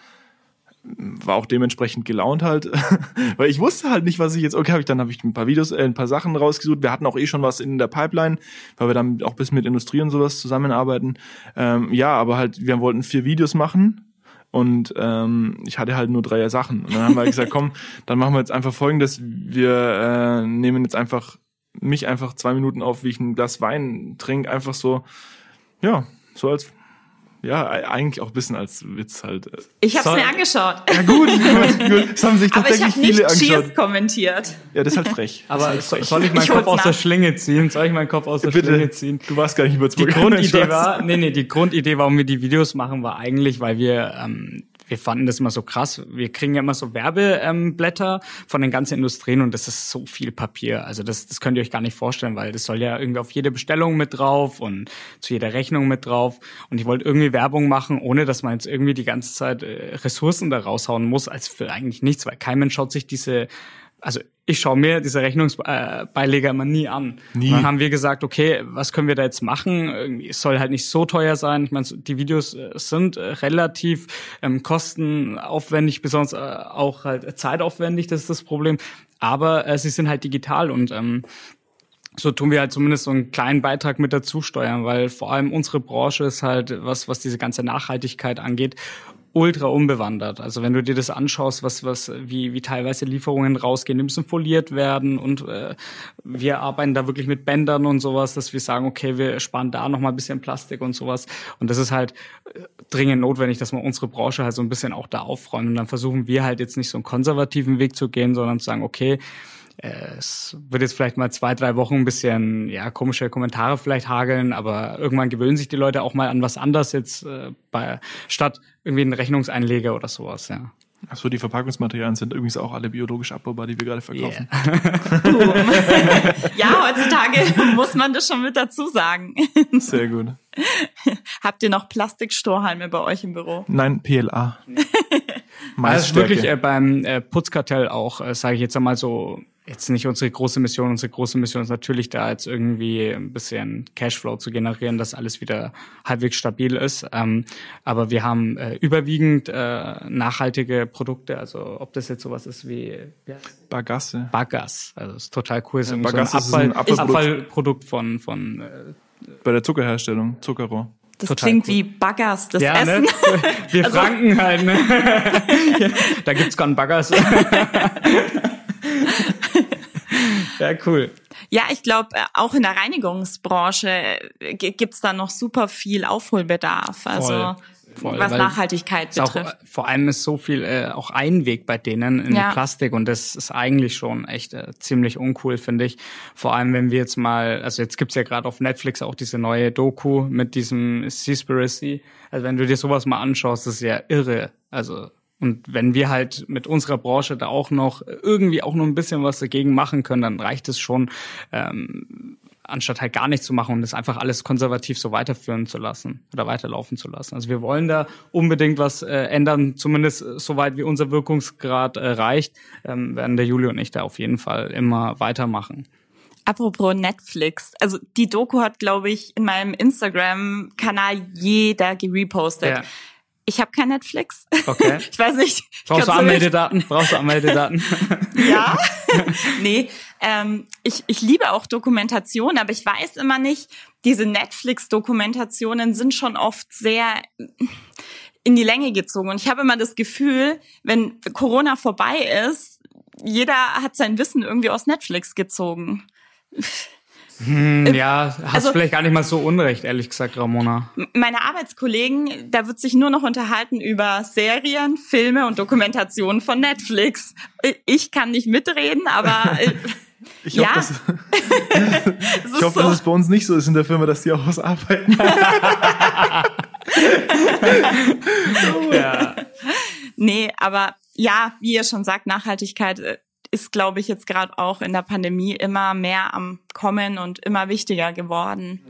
War auch dementsprechend gelaunt halt, weil ich wusste halt nicht, was ich jetzt. Okay, hab ich dann habe ich ein paar Videos, äh, ein paar Sachen rausgesucht. Wir hatten auch eh schon was in der Pipeline, weil wir dann auch bis mit Industrie und sowas zusammenarbeiten. Ähm, ja, aber halt, wir wollten vier Videos machen und ähm, ich hatte halt nur drei Sachen. Und dann haben wir gesagt, komm, dann machen wir jetzt einfach folgendes. Wir äh, nehmen jetzt einfach mich einfach zwei Minuten auf, wie ich ein Glas Wein trinke, einfach so, ja, so als ja, eigentlich auch ein bisschen als Witz halt. Ich habe es mir angeschaut. Ja gut, gut, gut. Das haben sich tatsächlich Aber ich viele nicht angeschaut. Cheers kommentiert. Ja, das ist halt frech. Aber halt frech. soll ich meinen ich Kopf aus nach. der Schlinge ziehen? Soll ich meinen Kopf aus der Bitte. Schlinge ziehen? Du warst gar nicht in Würzburg. Die Grundidee war, nee, nee, die Grundidee, warum wir die Videos machen, war eigentlich, weil wir ähm, wir fanden das immer so krass. Wir kriegen ja immer so Werbeblätter ähm, von den ganzen Industrien und das ist so viel Papier. Also das, das könnt ihr euch gar nicht vorstellen, weil das soll ja irgendwie auf jede Bestellung mit drauf und zu jeder Rechnung mit drauf. Und ich wollte irgendwie Werbung machen, ohne dass man jetzt irgendwie die ganze Zeit äh, Ressourcen da raushauen muss, als für eigentlich nichts, weil kein Mensch schaut sich diese also ich schaue mir diese Rechnungsbeileger immer nie an. Nie. Und dann haben wir gesagt, okay, was können wir da jetzt machen? Es soll halt nicht so teuer sein. Ich meine, die Videos äh, sind äh, relativ ähm, kostenaufwendig, besonders äh, auch halt zeitaufwendig, das ist das Problem. Aber sie sind halt digital und ähm, so tun wir halt zumindest so einen kleinen Beitrag mit dazu steuern, weil vor allem unsere Branche ist halt was, was diese ganze Nachhaltigkeit angeht, ultra unbewandert. Also wenn du dir das anschaust, was, was, wie, wie teilweise Lieferungen rausgehen, die müssen foliert werden und äh, wir arbeiten da wirklich mit Bändern und sowas, dass wir sagen, okay, wir sparen da noch mal ein bisschen Plastik und sowas. Und das ist halt äh, dringend notwendig, dass wir unsere Branche halt so ein bisschen auch da aufräumen. Und dann versuchen wir halt jetzt nicht so einen konservativen Weg zu gehen, sondern zu sagen, okay, es wird jetzt vielleicht mal zwei, drei Wochen ein bisschen ja komische Kommentare vielleicht hageln, aber irgendwann gewöhnen sich die Leute auch mal an was anderes jetzt äh, bei statt irgendwie einen Rechnungseinleger oder sowas, ja. Achso, die Verpackungsmaterialien sind übrigens auch alle biologisch abbaubar, die wir gerade verkaufen. Yeah. ja, heutzutage muss man das schon mit dazu sagen. Sehr gut. Habt ihr noch Plastikstrohhalme bei euch im Büro? Nein, PLA. also wirklich äh, beim äh, Putzkartell auch, äh, sage ich jetzt einmal so, jetzt nicht unsere große Mission. Unsere große Mission ist natürlich da jetzt irgendwie ein bisschen Cashflow zu generieren, dass alles wieder halbwegs stabil ist. Ähm, aber wir haben äh, überwiegend äh, nachhaltige Produkte. Also ob das jetzt sowas ist wie ja, Bagasse. Bagas. Also das ist total cool. Ja, Bagasse so ein, Abfall, ist ein Abfallprodukt von von äh, bei der Zuckerherstellung, Zuckerrohr. Das Total klingt cool. wie Baggers, das ja, ne? Essen. Ne? Wir also, Franken halt, ne? da gibt's keinen Baggers. ja, cool. Ja, ich glaube, äh, auch in der Reinigungsbranche äh, gibt's da noch super viel Aufholbedarf. Also Voll. Voll, was Nachhaltigkeit betrifft. Auch, vor allem ist so viel äh, auch Einweg bei denen in ja. Plastik und das ist eigentlich schon echt äh, ziemlich uncool, finde ich. Vor allem, wenn wir jetzt mal, also jetzt gibt's ja gerade auf Netflix auch diese neue Doku mit diesem Seaspiracy. Also wenn du dir sowas mal anschaust, das ist ja irre. Also und wenn wir halt mit unserer Branche da auch noch irgendwie auch nur ein bisschen was dagegen machen können, dann reicht es schon, ähm, anstatt halt gar nichts zu machen und das einfach alles konservativ so weiterführen zu lassen oder weiterlaufen zu lassen. Also wir wollen da unbedingt was äh, ändern, zumindest soweit wie unser Wirkungsgrad äh, reicht, ähm, werden der Juli und ich da auf jeden Fall immer weitermachen. Apropos Netflix, also die Doku hat, glaube ich, in meinem Instagram-Kanal jeder gerepostet. Ja. Ich habe kein Netflix. Okay. Ich weiß nicht. Brauchst du Anmeldedaten? Brauchst du Anmeldedaten? ja. nee, ähm, ich, ich liebe auch Dokumentation, aber ich weiß immer nicht, diese Netflix-Dokumentationen sind schon oft sehr in die Länge gezogen. Und ich habe immer das Gefühl, wenn Corona vorbei ist, jeder hat sein Wissen irgendwie aus Netflix gezogen. Hm, äh, ja, hast also, vielleicht gar nicht mal so unrecht, ehrlich gesagt, Ramona. Meine Arbeitskollegen, da wird sich nur noch unterhalten über Serien, Filme und Dokumentationen von Netflix. Ich kann nicht mitreden, aber äh, ich ja. hoffe, dass, ich hoffe so. dass es bei uns nicht so ist in der Firma, dass die auch was arbeiten. ja. Nee, aber ja, wie ihr schon sagt, Nachhaltigkeit äh, ist, glaube ich, jetzt gerade auch in der Pandemie immer mehr am Kommen und immer wichtiger geworden.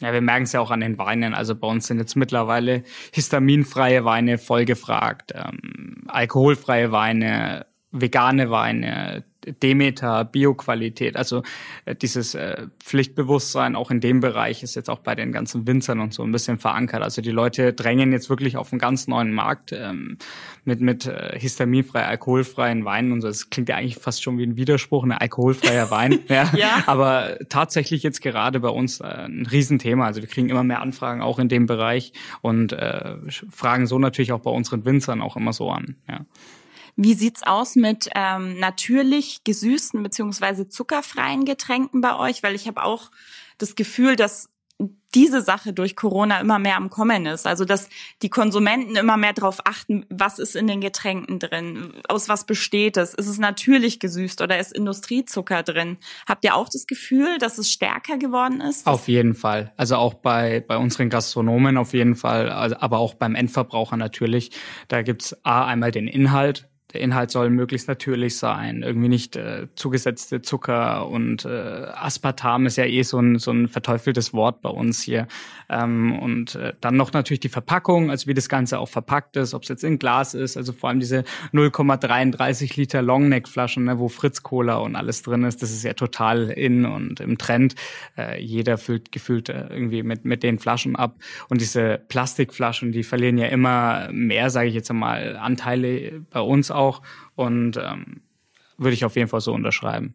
Ja, wir merken es ja auch an den Weinen. Also bei uns sind jetzt mittlerweile histaminfreie Weine voll gefragt, ähm, alkoholfreie Weine, vegane Weine, Demeter, Bioqualität, also äh, dieses äh, Pflichtbewusstsein auch in dem Bereich ist jetzt auch bei den ganzen Winzern und so ein bisschen verankert. Also die Leute drängen jetzt wirklich auf einen ganz neuen Markt ähm, mit mit äh, histaminfrei, alkoholfreien Weinen und so. Das klingt ja eigentlich fast schon wie ein Widerspruch, ein alkoholfreier Wein. ja. ja. Aber tatsächlich jetzt gerade bei uns äh, ein Riesenthema. Also wir kriegen immer mehr Anfragen auch in dem Bereich und äh, fragen so natürlich auch bei unseren Winzern auch immer so an. Ja. Wie sieht's aus mit ähm, natürlich gesüßten beziehungsweise zuckerfreien Getränken bei euch? Weil ich habe auch das Gefühl, dass diese Sache durch Corona immer mehr am Kommen ist. Also dass die Konsumenten immer mehr darauf achten, was ist in den Getränken drin, aus was besteht es, ist es natürlich gesüßt oder ist Industriezucker drin. Habt ihr auch das Gefühl, dass es stärker geworden ist? Auf jeden Fall. Also auch bei, bei unseren Gastronomen auf jeden Fall, also, aber auch beim Endverbraucher natürlich. Da gibt's A einmal den Inhalt, der Inhalt soll möglichst natürlich sein, irgendwie nicht äh, zugesetzte Zucker und äh, Aspartam ist ja eh so ein, so ein verteufeltes Wort bei uns hier. Ähm, und äh, dann noch natürlich die Verpackung, also wie das Ganze auch verpackt ist, ob es jetzt in Glas ist, also vor allem diese 0,33 Liter Longneck-Flaschen, ne, wo Fritz Cola und alles drin ist, das ist ja total in und im Trend. Äh, jeder füllt gefühlt äh, irgendwie mit, mit den Flaschen ab. Und diese Plastikflaschen, die verlieren ja immer mehr, sage ich jetzt einmal, Anteile bei uns auch und ähm, würde ich auf jeden Fall so unterschreiben.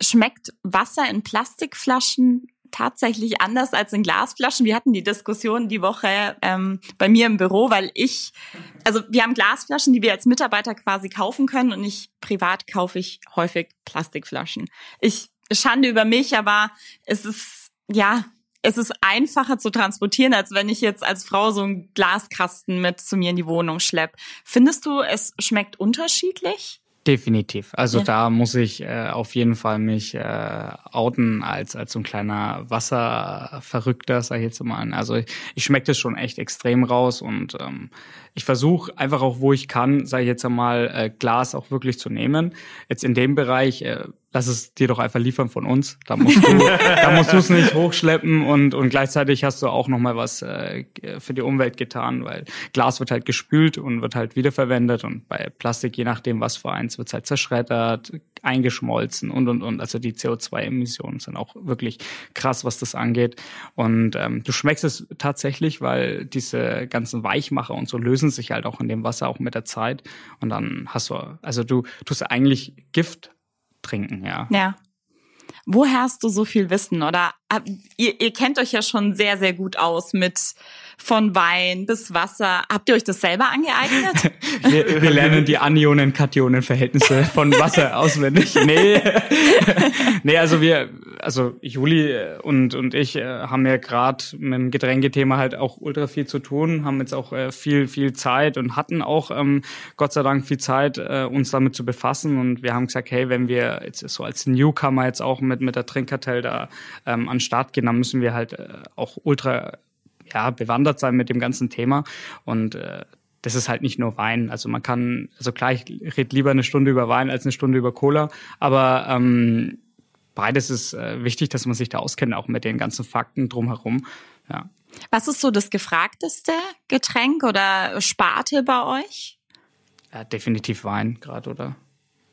Schmeckt Wasser in Plastikflaschen tatsächlich anders als in Glasflaschen. Wir hatten die Diskussion die Woche ähm, bei mir im Büro, weil ich, also wir haben Glasflaschen, die wir als Mitarbeiter quasi kaufen können und ich privat kaufe ich häufig Plastikflaschen. Ich Schande über mich, aber es ist ja es ist einfacher zu transportieren, als wenn ich jetzt als Frau so einen Glaskasten mit zu mir in die Wohnung schlepp. Findest du, es schmeckt unterschiedlich? Definitiv. Also ja. da muss ich äh, auf jeden Fall mich äh, outen als als so ein kleiner Wasserverrückter, sag ich jetzt mal. Also ich, ich schmecke das schon echt extrem raus und ähm, ich versuche einfach auch, wo ich kann, sage ich jetzt einmal, äh, Glas auch wirklich zu nehmen. Jetzt in dem Bereich äh, lass es dir doch einfach liefern von uns. Da musst du, da musst du es nicht hochschleppen und und gleichzeitig hast du auch noch mal was äh, für die Umwelt getan, weil Glas wird halt gespült und wird halt wiederverwendet und bei Plastik je nachdem was für eins wird halt zerschreddert, eingeschmolzen und und und. Also die CO2-Emissionen sind auch wirklich krass, was das angeht. Und ähm, du schmeckst es tatsächlich, weil diese ganzen Weichmacher und so lösen sich halt auch in dem Wasser auch mit der Zeit und dann hast du also du tust eigentlich Gift trinken, ja. Ja. Woher hast du so viel Wissen? Oder ihr, ihr kennt euch ja schon sehr, sehr gut aus mit von Wein bis Wasser. Habt ihr euch das selber angeeignet? wir, wir lernen die Anionen-Kationen-Verhältnisse von Wasser auswendig. Nee. nee, also wir, also Juli und, und ich äh, haben ja gerade mit dem Getränkethema halt auch ultra viel zu tun, haben jetzt auch äh, viel, viel Zeit und hatten auch ähm, Gott sei Dank viel Zeit, äh, uns damit zu befassen. Und wir haben gesagt, hey, wenn wir jetzt so als Newcomer jetzt auch mit, mit der Trinkkartell da ähm, an den Start gehen, dann müssen wir halt äh, auch ultra ja, bewandert sein mit dem ganzen Thema. Und äh, das ist halt nicht nur Wein. Also man kann, also klar, ich rede lieber eine Stunde über Wein als eine Stunde über Cola, aber ähm, beides ist äh, wichtig, dass man sich da auskennt, auch mit den ganzen Fakten drumherum. Ja. Was ist so das gefragteste Getränk oder Sparte bei euch? Ja, definitiv Wein gerade, oder?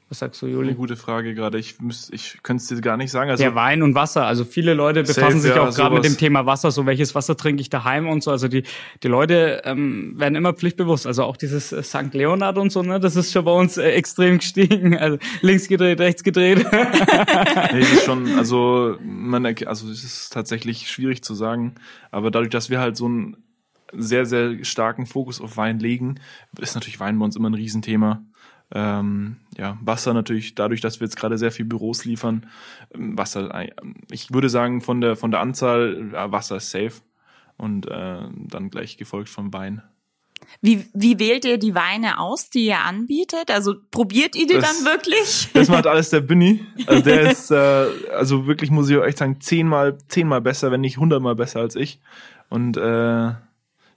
Was sagst du, Juli? Eine gute Frage gerade. Ich, ich könnte es dir gar nicht sagen. Also Der Wein und Wasser. Also viele Leute befassen safe, sich auch ja, gerade mit dem Thema Wasser. So welches Wasser trinke ich daheim und so. Also die, die Leute ähm, werden immer pflichtbewusst. Also auch dieses äh, St. Leonard und so, ne, das ist schon bei uns äh, extrem gestiegen. Also links gedreht, rechts gedreht. nee, das ist schon, also man, also es ist tatsächlich schwierig zu sagen. Aber dadurch, dass wir halt so einen sehr, sehr starken Fokus auf Wein legen, ist natürlich Wein bei uns immer ein Riesenthema. Ähm, ja, Wasser natürlich, dadurch, dass wir jetzt gerade sehr viel Büros liefern, ähm, Wasser, äh, ich würde sagen, von der, von der Anzahl, Wasser ist safe und äh, dann gleich gefolgt vom Wein. Wie, wie wählt ihr die Weine aus, die ihr anbietet? Also probiert ihr die das, dann wirklich? Das macht alles der Binny. Also der ist, äh, also wirklich muss ich euch sagen, zehnmal, zehnmal besser, wenn nicht hundertmal besser als ich. Und äh,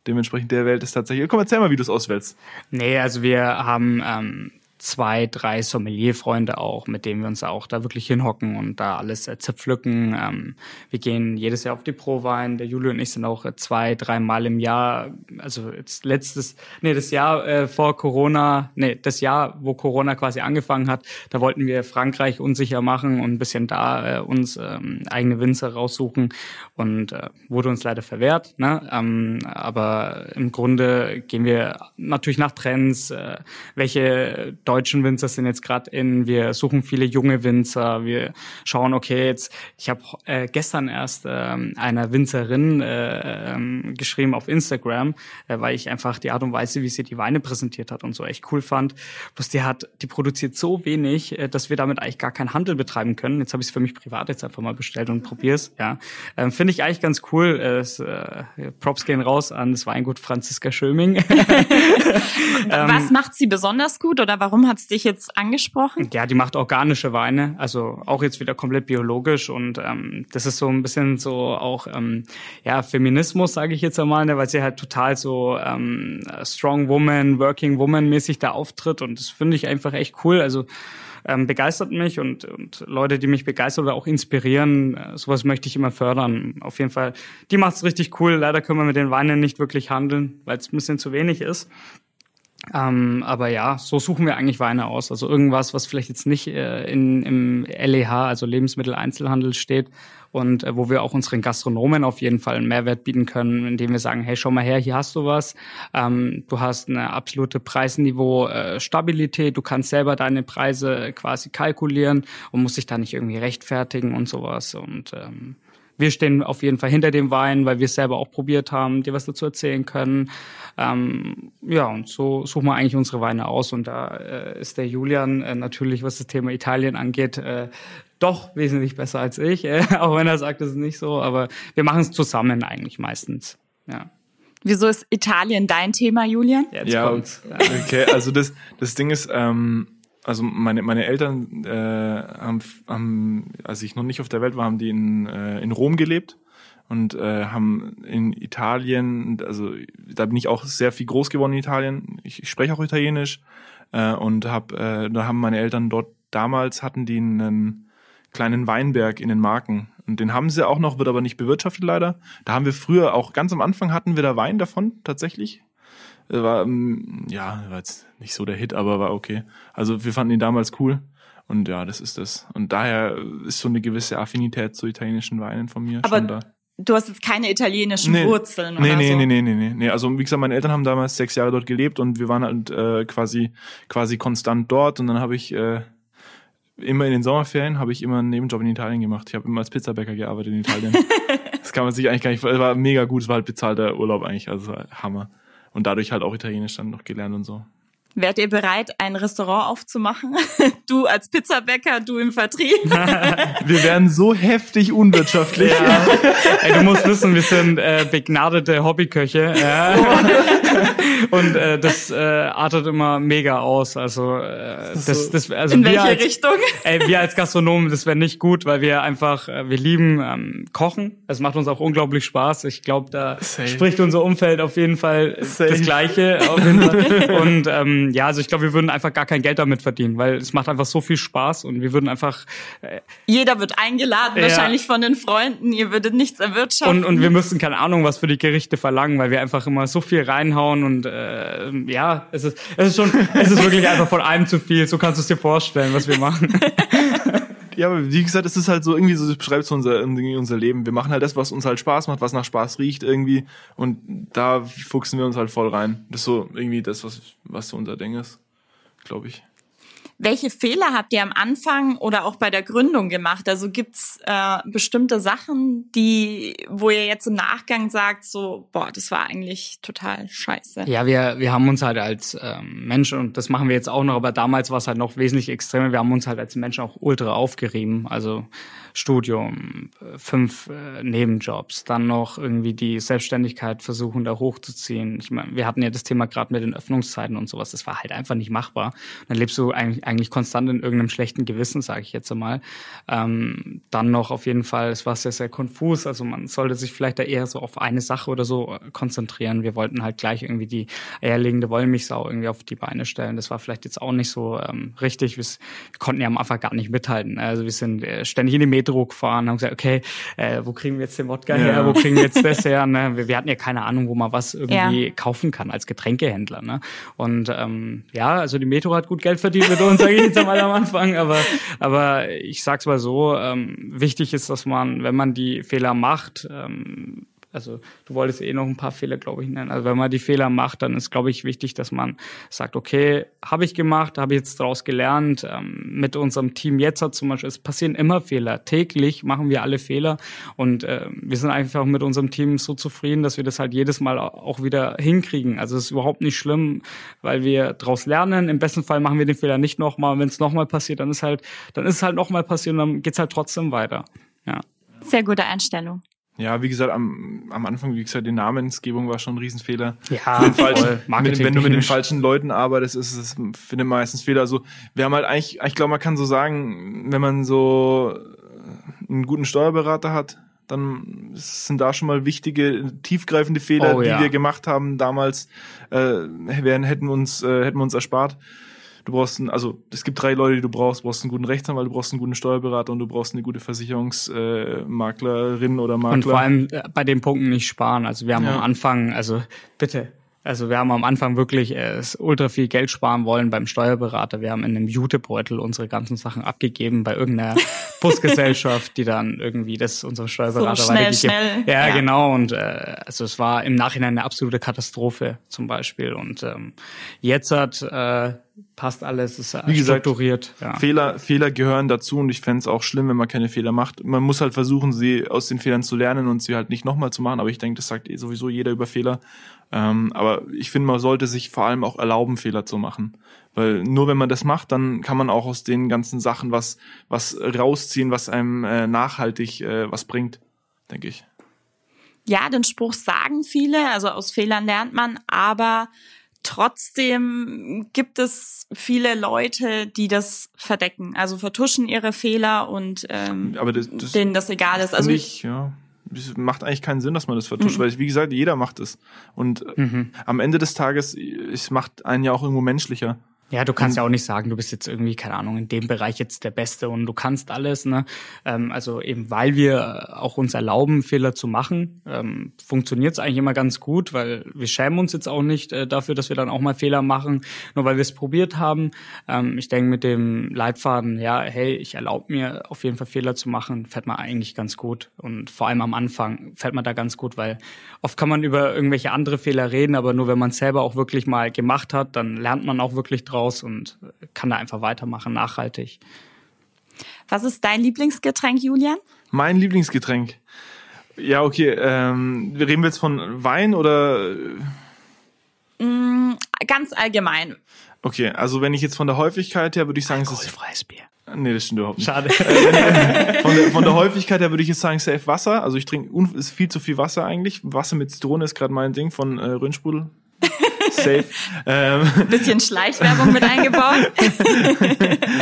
dementsprechend der wählt es tatsächlich. Komm, erzähl mal, wie du es auswählst. Nee, also wir haben ähm, zwei, drei Sommelierfreunde auch, mit denen wir uns auch da wirklich hinhocken und da alles äh, zerpflücken. Ähm, wir gehen jedes Jahr auf die Prowein. Der Julio und ich sind auch äh, zwei, dreimal im Jahr, also jetzt letztes, nee, das Jahr äh, vor Corona, nee, das Jahr, wo Corona quasi angefangen hat, da wollten wir Frankreich unsicher machen und ein bisschen da äh, uns ähm, eigene Winzer raussuchen und äh, wurde uns leider verwehrt. Ne? Ähm, aber im Grunde gehen wir natürlich nach Trends, äh, welche deutschen Winzer sind jetzt gerade in, wir suchen viele junge Winzer, wir schauen, okay, jetzt, ich habe äh, gestern erst ähm, einer Winzerin äh, ähm, geschrieben auf Instagram, äh, weil ich einfach die Art und Weise, wie sie die Weine präsentiert hat und so echt cool fand. Bloß die hat, die produziert so wenig, äh, dass wir damit eigentlich gar keinen Handel betreiben können. Jetzt habe ich es für mich privat jetzt einfach mal bestellt und probier's. Ja, ähm, finde ich eigentlich ganz cool. Äh, es, äh, Props gehen raus an das Weingut Franziska Schöming. Was ähm, macht sie besonders gut oder warum Warum hat's dich jetzt angesprochen? Ja, die macht organische Weine, also auch jetzt wieder komplett biologisch und ähm, das ist so ein bisschen so auch ähm, ja Feminismus, sage ich jetzt einmal, ne, weil sie halt total so ähm, Strong Woman, Working Woman mäßig da auftritt und das finde ich einfach echt cool. Also ähm, begeistert mich und, und Leute, die mich begeistern oder auch inspirieren, äh, sowas möchte ich immer fördern. Auf jeden Fall, die macht's richtig cool. Leider können wir mit den Weinen nicht wirklich handeln, weil es ein bisschen zu wenig ist. Ähm, aber ja, so suchen wir eigentlich Weine aus. Also irgendwas, was vielleicht jetzt nicht äh, in, im LEH, also Lebensmitteleinzelhandel steht und äh, wo wir auch unseren Gastronomen auf jeden Fall einen Mehrwert bieten können, indem wir sagen, hey, schau mal her, hier hast du was. Ähm, du hast eine absolute Preisniveau, äh, Stabilität, du kannst selber deine Preise quasi kalkulieren und musst dich da nicht irgendwie rechtfertigen und sowas. Und ähm, wir stehen auf jeden Fall hinter dem Wein, weil wir es selber auch probiert haben, dir was dazu erzählen können. Ähm, ja, und so suchen wir eigentlich unsere Weine aus. Und da äh, ist der Julian äh, natürlich, was das Thema Italien angeht, äh, doch wesentlich besser als ich, äh, auch wenn er sagt, es ist nicht so. Aber wir machen es zusammen eigentlich meistens. Ja. Wieso ist Italien dein Thema, Julian? Jetzt ja, kommt's. okay, also das, das Ding ist, ähm, also meine, meine Eltern äh, haben, haben, als ich noch nicht auf der Welt war, haben die in, äh, in Rom gelebt und äh, haben in Italien, also da bin ich auch sehr viel groß geworden in Italien. Ich, ich spreche auch Italienisch äh, und hab, äh, da haben meine Eltern dort damals hatten die einen kleinen Weinberg in den Marken und den haben sie auch noch, wird aber nicht bewirtschaftet leider. Da haben wir früher auch ganz am Anfang hatten wir da Wein davon tatsächlich. War ähm, ja war jetzt nicht so der Hit, aber war okay. Also wir fanden ihn damals cool. Und ja, das ist das. Und daher ist so eine gewisse Affinität zu italienischen Weinen von mir aber schon da. Du hast jetzt keine italienischen Nee. Wurzeln Nee, oder nee, so. nee, nee, nee, nee, nee. Also wie gesagt, meine Eltern haben damals sechs Jahre dort gelebt und wir waren halt äh, quasi quasi konstant dort und dann habe ich äh, immer in den Sommerferien habe ich immer einen Nebenjob in Italien gemacht. Ich habe immer als Pizzabäcker gearbeitet in Italien. das kann man sich eigentlich gar nicht. Es war mega gut, es war halt bezahlter Urlaub eigentlich, also Hammer. Und dadurch halt auch Italienisch dann noch gelernt und so. Wärt ihr bereit, ein Restaurant aufzumachen? Du als Pizzabäcker, du im Vertrieb. Wir werden so heftig unwirtschaftlich. Ja. Ey, du musst wissen, wir sind äh, begnadete Hobbyköche. Ja. Und äh, das äh, artet immer mega aus. Also, äh, das, das, also In wir welche als, Richtung? Ey, wir als Gastronomen, das wäre nicht gut, weil wir einfach, äh, wir lieben ähm, Kochen. Es macht uns auch unglaublich Spaß. Ich glaube, da Safe. spricht unser Umfeld auf jeden Fall äh, Safe. das Gleiche. Auf jeden Fall. Und ähm, ja, also ich glaube, wir würden einfach gar kein Geld damit verdienen, weil es macht einfach so viel Spaß und wir würden einfach Jeder wird eingeladen, Ja. wahrscheinlich von den Freunden. Ihr würdet nichts erwirtschaften. Und, und wir müssen keine Ahnung, was für die Gerichte verlangen, weil wir einfach immer so viel reinhauen und äh, ja, es ist, es ist schon, es ist wirklich einfach von allem zu viel. So kannst du es dir vorstellen, was wir machen. Ja, aber wie gesagt, es ist halt so irgendwie so, das beschreibt so unser, unser Leben. Wir machen halt das, was uns halt Spaß macht, was nach Spaß riecht irgendwie. Und da fuchsen wir uns halt voll rein. Das ist so irgendwie das, was, was so unser Ding ist, glaube ich. Welche Fehler habt ihr am Anfang oder auch bei der Gründung gemacht? Also gibt's äh, bestimmte Sachen, die, wo ihr jetzt im Nachgang sagt, so, boah, das war eigentlich total scheiße. Ja, wir, wir haben uns halt als ähm, Menschen, und das machen wir jetzt auch noch, aber damals war es halt noch wesentlich extremer, wir haben uns halt als Menschen auch ultra aufgerieben. Also Studium, äh, fünf äh, Nebenjobs, dann noch irgendwie die Selbstständigkeit versuchen, da hochzuziehen. Ich meine, wir hatten ja das Thema gerade mit den Öffnungszeiten und sowas, das war halt einfach nicht machbar. Und dann lebst du eigentlich, eigentlich konstant in irgendeinem schlechten Gewissen, sage ich jetzt einmal. Ähm, dann noch auf jeden Fall, es war sehr, sehr konfus. Also man sollte sich vielleicht da eher so auf eine Sache oder so äh, konzentrieren. Wir wollten halt gleich irgendwie die eierlegende Wollmilchsau irgendwie auf die Beine stellen. Das war vielleicht jetzt auch nicht so ähm, richtig. Wir, wir konnten ja am Anfang gar nicht mithalten. Also wir sind äh, ständig in die Metro gefahren, haben gesagt, okay, äh, wo kriegen wir jetzt den Wodka Ja. her? Wo kriegen wir jetzt das her? Ne? Wir, wir hatten ja keine Ahnung, wo man was irgendwie Ja. kaufen kann als Getränkehändler. Ne? Und ähm, ja, also die Metro hat gut Geld verdient mit uns, sage ich jetzt einmal am Anfang. Aber, aber ich sag's mal so, ähm, wichtig ist, dass man, wenn man die Fehler macht, ähm, also du wolltest eh noch ein paar Fehler, glaube ich, nennen. Also wenn man die Fehler macht, dann ist, glaube ich, wichtig, dass man sagt, okay, habe ich gemacht, habe ich jetzt daraus gelernt. Ähm, mit unserem Team jetzt hat zum Beispiel, es passieren immer Fehler. Täglich machen wir alle Fehler und äh, wir sind einfach mit unserem Team so zufrieden, dass wir das halt jedes Mal au- auch wieder hinkriegen. Also es ist überhaupt nicht schlimm, weil wir daraus lernen. Im besten Fall machen wir den Fehler nicht nochmal. Wenn es nochmal passiert, dann ist halt, dann ist es halt nochmal passiert und dann geht's halt trotzdem weiter. Ja. Sehr gute Einstellung. Ja, wie gesagt, am, am Anfang, wie gesagt, die Namensgebung war schon ein Riesenfehler. Ja, Mit falschen, mit, wenn du mit den falschen Leuten arbeitest, ist es, finde ich, meistens Fehler. Also, wir haben halt eigentlich, ich glaube, man kann so sagen, wenn man so äh, einen guten Steuerberater hat, dann sind da schon mal wichtige, tiefgreifende Fehler, Oh, die ja. wir gemacht haben damals, äh, wären, hätten uns, äh, hätten wir uns erspart. Du brauchst einen, also es gibt drei Leute, die du brauchst. Du brauchst einen guten Rechtsanwalt, du brauchst einen guten Steuerberater und du brauchst eine gute Versicherungsmaklerin äh, Maklerin oder Makler. Und vor allem äh, bei den Punkten nicht sparen. Also wir haben Ja. am Anfang, also bitte, also wir haben am Anfang wirklich äh, ultra viel Geld sparen wollen beim Steuerberater. Wir haben in einem Jutebeutel unsere ganzen Sachen abgegeben bei irgendeiner Busgesellschaft, die dann irgendwie das unserem Steuerberater So schnell, weitergegeben. schnell, Ja, ja. genau. Und äh, also es war im Nachhinein eine absolute Katastrophe zum Beispiel. Und ähm, jetzt hat äh, passt alles, ist Wie gesagt, strukturiert. Ja. Fehler, Fehler gehören dazu und ich fänd's auch schlimm, wenn man keine Fehler macht. Man muss halt versuchen, sie aus den Fehlern zu lernen und sie halt nicht nochmal zu machen, aber ich denke, das sagt eh sowieso jeder über Fehler. Ähm, aber ich finde, man sollte sich vor allem auch erlauben, Fehler zu machen. Weil nur wenn man das macht, dann kann man auch aus den ganzen Sachen was, was rausziehen, was einem äh, nachhaltig äh, was bringt, denke ich. Ja, den Spruch sagen viele, also aus Fehlern lernt man, aber Trotzdem gibt es viele Leute, die das verdecken, also vertuschen ihre Fehler und ähm, Aber das, das denen das egal ist. Also ich, ja. Es macht eigentlich keinen Sinn, dass man das vertuscht, weil wie gesagt, jeder macht es. Und äh, am Ende des Tages, es macht einen ja auch irgendwo menschlicher. Ja, du kannst ja auch nicht sagen, du bist jetzt irgendwie, keine Ahnung, in dem Bereich jetzt der Beste und du kannst alles. Ne? Ähm, also eben, weil wir auch uns erlauben, Fehler zu machen, ähm, funktioniert es eigentlich immer ganz gut, weil wir schämen uns jetzt auch nicht äh, dafür, dass wir dann auch mal Fehler machen, nur weil wir es probiert haben. Ähm, ich denke, mit dem Leitfaden, ja, hey, ich erlaube mir auf jeden Fall Fehler zu machen, fährt man eigentlich ganz gut. Und vor allem am Anfang fährt man da ganz gut, weil oft kann man über irgendwelche andere Fehler reden, aber nur wenn man es selber auch wirklich mal gemacht hat, dann lernt man auch wirklich draus und kann da einfach weitermachen, nachhaltig. Was ist dein Lieblingsgetränk, Julian? Mein Lieblingsgetränk. Ja, okay. Ähm, reden wir jetzt von Wein oder? Mm, ganz allgemein. Okay, also wenn ich jetzt von der Häufigkeit her würde ich sagen, es ist Alkoholfreies Bier. Nee, das stimmt überhaupt nicht. Schade. Von der, von der Häufigkeit her würde ich jetzt sagen, safe Wasser. Also ich trinke ist viel zu viel Wasser eigentlich. Wasser mit Zitrone ist gerade mein Ding von äh, Röhnsprudel. Safe. ähm, Bisschen Schleichwerbung mit eingebaut.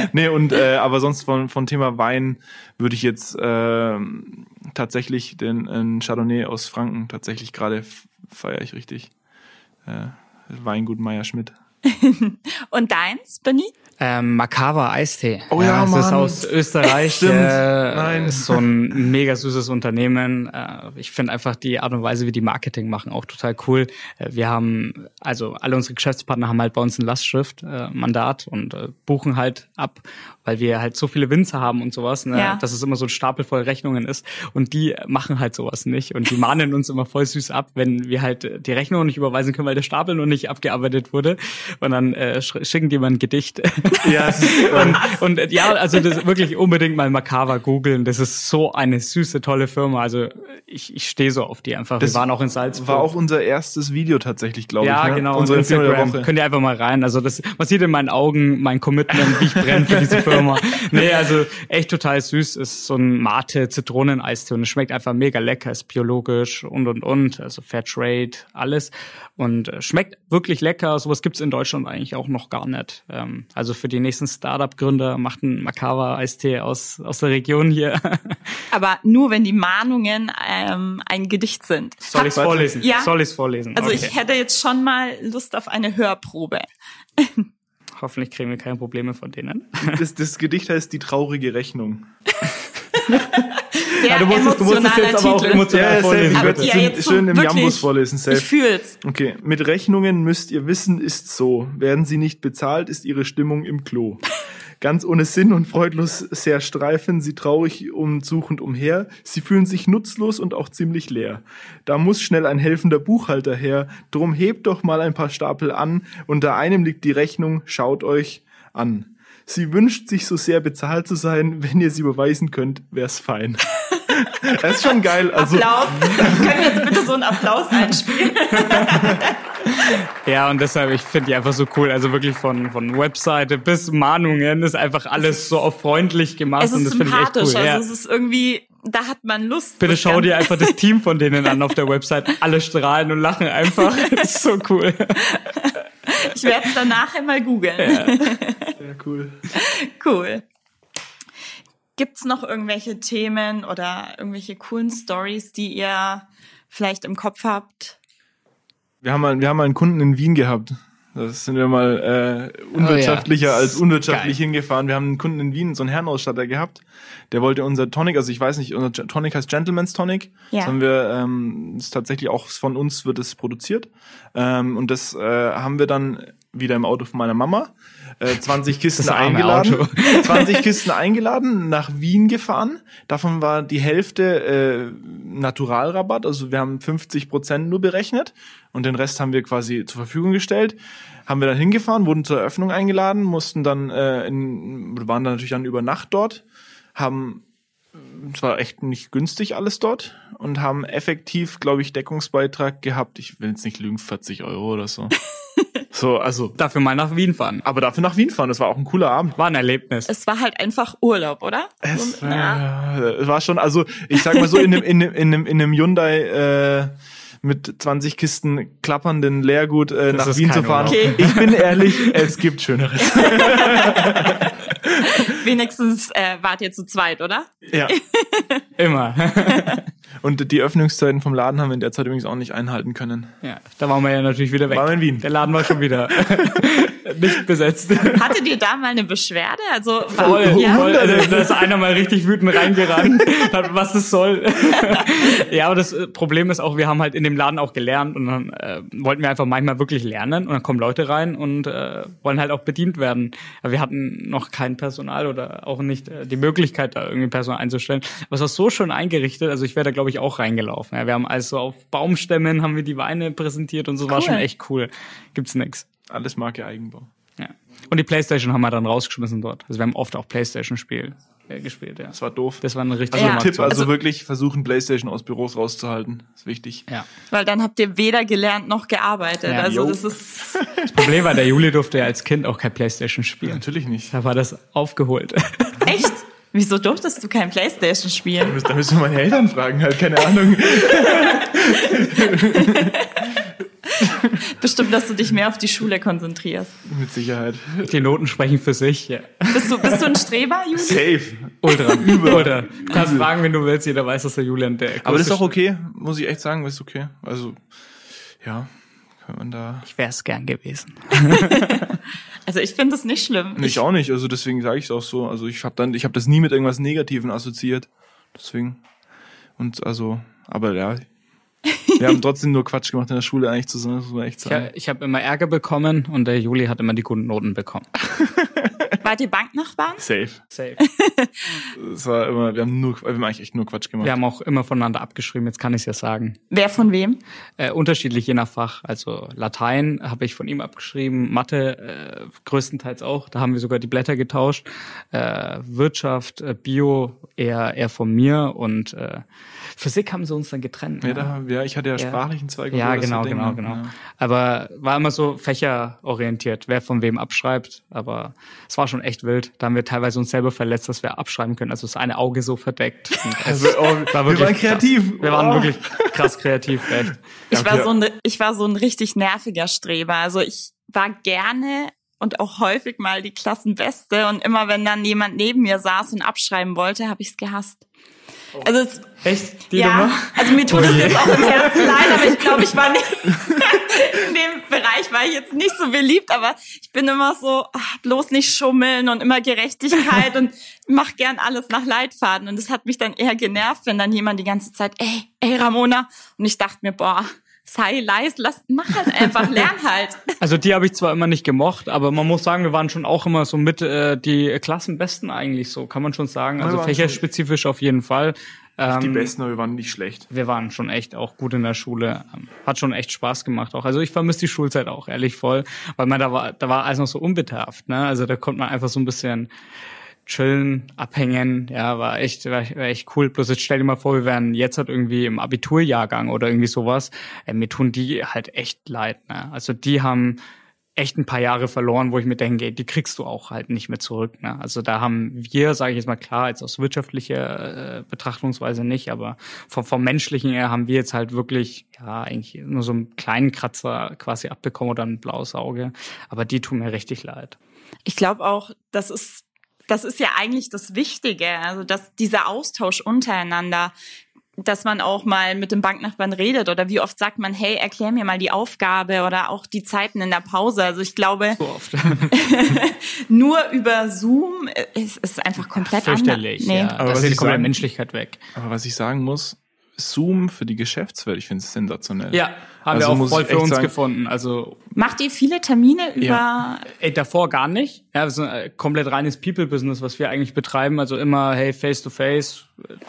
nee, und äh, aber sonst von, von Thema Wein würde ich jetzt ähm, tatsächlich den äh, Chardonnay aus Franken tatsächlich gerade feiere ich richtig. Äh, Weingut Meier Schmidt. Und deins, Benny? Ähm, Makava Eistee. Oh ja, das ist Mann. aus Österreich. Stimmt. Äh, Nein. Ist so ein mega süßes Unternehmen. Äh, ich finde einfach die Art und Weise, wie die Marketing machen, auch total cool. Äh, wir haben, also alle unsere Geschäftspartner haben halt bei uns ein Lastschrift, äh, Mandat und äh, buchen halt ab, weil wir halt so viele Winzer haben und sowas, ne, Ja. dass es immer so ein Stapel voll Rechnungen ist. Und die machen halt sowas nicht. Und die mahnen uns immer voll süß ab, wenn wir halt die Rechnung nicht überweisen können, weil der Stapel noch nicht abgearbeitet wurde. Und dann äh, sch- schicken die mal ein Gedicht. Ja, Und, und ja, also das wirklich unbedingt mal Makava googeln. Das ist so eine süße, tolle Firma. Also ich, ich stehe so auf die einfach. Das Wir waren auch in Salzburg. war auch unser erstes Video tatsächlich, glaube ja, ich. Ne? genau. Unsere Empfehlung der Instagram. Woche. Könnt ihr einfach mal rein. Also das, man sieht in meinen Augen mein Commitment, wie ich brenne für diese Firma. Nee, also echt total süß. Ist so ein Mate Zitroneneistee und es schmeckt einfach mega lecker. Ist biologisch und und und. Also Fair Trade, alles. Und äh, schmeckt wirklich lecker. Sowas gibt's in Deutschland eigentlich auch noch gar nicht. Ähm, also für die nächsten Startup-Gründer macht ein Makava-Eistee aus, aus der Region hier. Aber nur, wenn die Mahnungen ähm, ein Gedicht sind. Soll ich's Warte. vorlesen? Ja. Soll ich's vorlesen? Also Okay. ich hätte jetzt schon mal Lust auf eine Hörprobe. Hoffentlich kriegen wir keine Probleme von denen. Das, das Gedicht heißt Die traurige Rechnung. Sehr Ja, du musstest- du musstest emotionaler jetzt aber auch emotional Ja, vorlesen, Aber ja, jetzt so schön im wirklich. Jambus vorlesen, safe. Ich fühl's. Okay, mit Rechnungen müsst ihr wissen, ist so. Werden sie nicht bezahlt, ist ihre Stimmung im Klo. Ganz ohne Sinn und freudlos sehr streifen sie traurig und suchend umher. Sie fühlen sich nutzlos und auch ziemlich leer. Da muss schnell ein helfender Buchhalter her. Drum hebt doch mal ein paar Stapel an. Unter einem liegt die Rechnung. Schaut euch an. Sie wünscht sich so sehr bezahlt zu sein. Wenn ihr sie überweisen könnt, wär's fein. Das ist schon geil. Also, Applaus. Können wir jetzt bitte so einen Applaus einspielen? Ja, und deshalb, ich finde die einfach so cool. Also wirklich von, von Webseite bis Mahnungen ist einfach alles so auf freundlich gemacht Es und ist das finde ich echt cool. Ja. Also es ist irgendwie, da hat man Lust. Bitte schau dir einfach das Team von denen an auf der Website. Alle strahlen und lachen einfach. Das ist so cool. Ich werde es dann nachher mal googeln. ja, cool. Cool. Gibt's noch irgendwelche Themen oder irgendwelche coolen Stories, die ihr vielleicht im Kopf habt? Wir haben mal, wir haben mal einen Kunden in Wien gehabt. Da sind wir mal äh, unwirtschaftlicher Oh ja. als unwirtschaftlich Geil. hingefahren. Wir haben einen Kunden in Wien, so einen Herrenausstatter gehabt. Der wollte unser Tonic, also ich weiß nicht, unser Tonic heißt Gentleman's Tonic. Ja. Das haben wir, ähm, ist tatsächlich auch von uns wird es produziert. Ähm, und das äh, haben wir dann wieder im Auto von meiner Mama. Äh, 20 Kisten Das arme eingeladen. Auto. 20 Kisten eingeladen, nach Wien gefahren. Davon war die Hälfte äh, Naturalrabatt, also wir haben 50 Prozent nur berechnet und den Rest haben wir quasi zur Verfügung gestellt. Haben wir dann hingefahren, wurden zur Eröffnung eingeladen, mussten dann äh, in, waren dann natürlich dann über Nacht dort, haben es war echt nicht günstig alles dort und haben effektiv, glaube ich, Deckungsbeitrag gehabt. Ich will jetzt nicht lügen, 40 Euro oder so. so, also, Dafür mal nach Wien fahren. aber dafür nach Wien fahren. Das war auch ein cooler Abend. War ein Erlebnis. Es war halt einfach Urlaub, oder? Es, So, ja. äh, es war schon, also ich sag mal so, in einem, in einem, in einem, in einem Hyundai äh, mit 20 Kisten klappernden Leergut äh, Das nach Wien zu fahren. Okay. Ich bin ehrlich, es gibt Schöneres. Wenigstens äh, wart ihr zu zweit, oder? ja. Immer. Und die Öffnungszeiten vom Laden haben wir in der Zeit übrigens auch nicht einhalten können. ja, da waren wir ja natürlich wieder weg. Waren wir in Wien. Der Laden war schon wieder nicht besetzt. Hattet ihr da mal eine Beschwerde? Also Voll, ja? voll. Also, da ist einer mal richtig wütend reingerannt, hat, was das soll. ja, aber das äh, Problem ist auch, wir haben halt in dem Laden auch gelernt und dann äh, wollten wir einfach manchmal wirklich lernen und dann kommen Leute rein und äh, wollen halt auch bedient werden. Aber wir hatten noch kein Personal oder auch nicht äh, die Möglichkeit, da irgendwie Personal einzustellen. Aber es war so schön eingerichtet, also ich wäre da glaube ich auch reingelaufen. Ja, wir haben also auf Baumstämmen haben wir die Weine präsentiert und so war Cool. schon echt cool. Gibt's nix. Alles Marke Eigenbau. Ja. Und die Playstation haben wir dann rausgeschmissen dort. Also wir haben oft auch Playstation-Spiel äh, gespielt, ja. Das war doof. Das war eine richtig Also Ja. Tipp, also, Also- wirklich versuchen, Playstation aus Büros rauszuhalten. ist wichtig. Ja. Weil dann habt ihr weder gelernt noch gearbeitet. Ja, also jo. das ist Das Problem war, der Juli durfte ja als Kind auch kein Playstation spielen. Natürlich nicht. Da war das aufgeholt. echt. Wieso durftest du kein Playstation spielen? Da müssen wir meine Eltern fragen, halt, keine Ahnung. Bestimmt, dass du dich mehr auf die Schule konzentrierst. Mit Sicherheit. Die Noten sprechen für sich. Ja. Bist du, bist du ein Streber, Juli? Safe. Ultra. Ultra. Du kannst fragen, wenn du willst. Jeder weiß, dass der Julian der Aber das ist auch okay, muss ich echt sagen, ist okay. Also, ja, kann man da. Ich wäre es gern gewesen. Also ich finde es nicht schlimm. Nee, ich auch nicht, also deswegen sage ich es auch so. Also ich habe dann, ich habe das nie mit irgendwas Negativen assoziiert. Deswegen. Und also, aber ja. Wir haben trotzdem nur Quatsch gemacht in der Schule eigentlich zusammen, das muss man echt Ich, sagen. hab- ich habe immer Ärger bekommen und der Juli hat immer die guten Noten bekommen. Wart ihr Banknachbarn? Safe. Safe. Es war immer, wir haben nur, wir haben eigentlich echt nur Quatsch gemacht. Wir haben auch immer voneinander abgeschrieben, jetzt kann ich es ja sagen. Wer von wem? Äh, unterschiedlich je nach Fach. Also Latein habe ich von ihm abgeschrieben, Mathe äh, größtenteils auch. Da haben wir sogar die Blätter getauscht. Äh, Wirtschaft, äh, Bio eher eher von mir und äh, Physik haben sie uns dann getrennt. Ja, ne? da, ja, ich hatte ja, sprachlichen Zweig. Ja, so, das genau, Ding, genau, ne? genau. Ja. Aber war immer so fächerorientiert, wer von wem abschreibt. Aber es war schon echt wild. Da haben wir teilweise uns selber verletzt, dass wir abschreiben können. Also das eine Auge so verdeckt. Also, oh, war wir wirklich waren kreativ. Krass. Wir waren Oh. wirklich krass kreativ, echt. Ich war so ein, ich war so ein richtig nerviger Streber. Also ich war gerne und auch häufig mal die Klassenbeste und immer wenn dann jemand neben mir saß und abschreiben wollte, habe ich es gehasst. Also es, Echt? Die ja, Nummer? also mir tut Oh es je. jetzt auch im Herzen leid, aber ich glaube, ich war nicht in dem Bereich war ich jetzt nicht so beliebt, aber ich bin immer so ach, bloß nicht schummeln und immer Gerechtigkeit und mach gern alles nach Leitfaden und es hat mich dann eher genervt, wenn dann jemand die ganze Zeit, ey, ey Ramona und ich dachte mir, boah, sei leise, lass mach halt einfach, lern halt. Also die habe ich zwar immer nicht gemocht, aber man muss sagen, wir waren schon auch immer so mit äh, die Klassenbesten eigentlich so, kann man schon sagen. Also fächerspezifisch auf jeden Fall. Ähm, Die Besten, aber wir waren nicht schlecht. wir waren schon echt auch gut in der Schule. Ähm, Hat schon echt Spaß gemacht auch. Also ich vermisse die Schulzeit auch, ehrlich voll. Weil man da war, da war alles noch so unbedarft, ne? Also da konnte man einfach so ein bisschen chillen, abhängen. Ja, war echt, war, echt cool. Bloß jetzt stell dir mal vor, wir wären jetzt halt irgendwie im Abiturjahrgang oder irgendwie sowas. Äh, mir tun die halt echt leid, ne? Also die haben echt ein paar Jahre verloren, wo ich mir denke, die kriegst du auch halt nicht mehr zurück. Ne? Also da haben wir, sage ich jetzt mal klar, jetzt aus wirtschaftlicher äh, Betrachtungsweise nicht, aber vom, vom menschlichen her haben wir jetzt halt wirklich, ja, eigentlich nur so einen kleinen Kratzer quasi abbekommen oder ein blaues Auge. Aber die tun mir richtig leid. Ich glaube auch, das ist das ist ja eigentlich das Wichtige, also dass dieser Austausch untereinander, dass man auch mal mit dem Banknachbarn redet oder wie oft sagt man, hey, erklär mir mal die Aufgabe oder auch die Zeiten in der Pause. Also ich glaube, So oft. nur über Zoom ist, ist einfach komplett anders. Fürchterlich. Nee. Ja, Aber da was ist die ich komplette sagen- Menschlichkeit weg. Aber was ich sagen muss, Zoom für die Geschäftswelt, ich finde es sensationell. Ja, haben Also wir auch voll für uns sagen- gefunden. Also Macht ihr viele Termine über Ja. Ey, davor gar nicht. Ja, das ist ein äh, komplett reines People-Business, was wir eigentlich betreiben. Also immer, hey, face to face.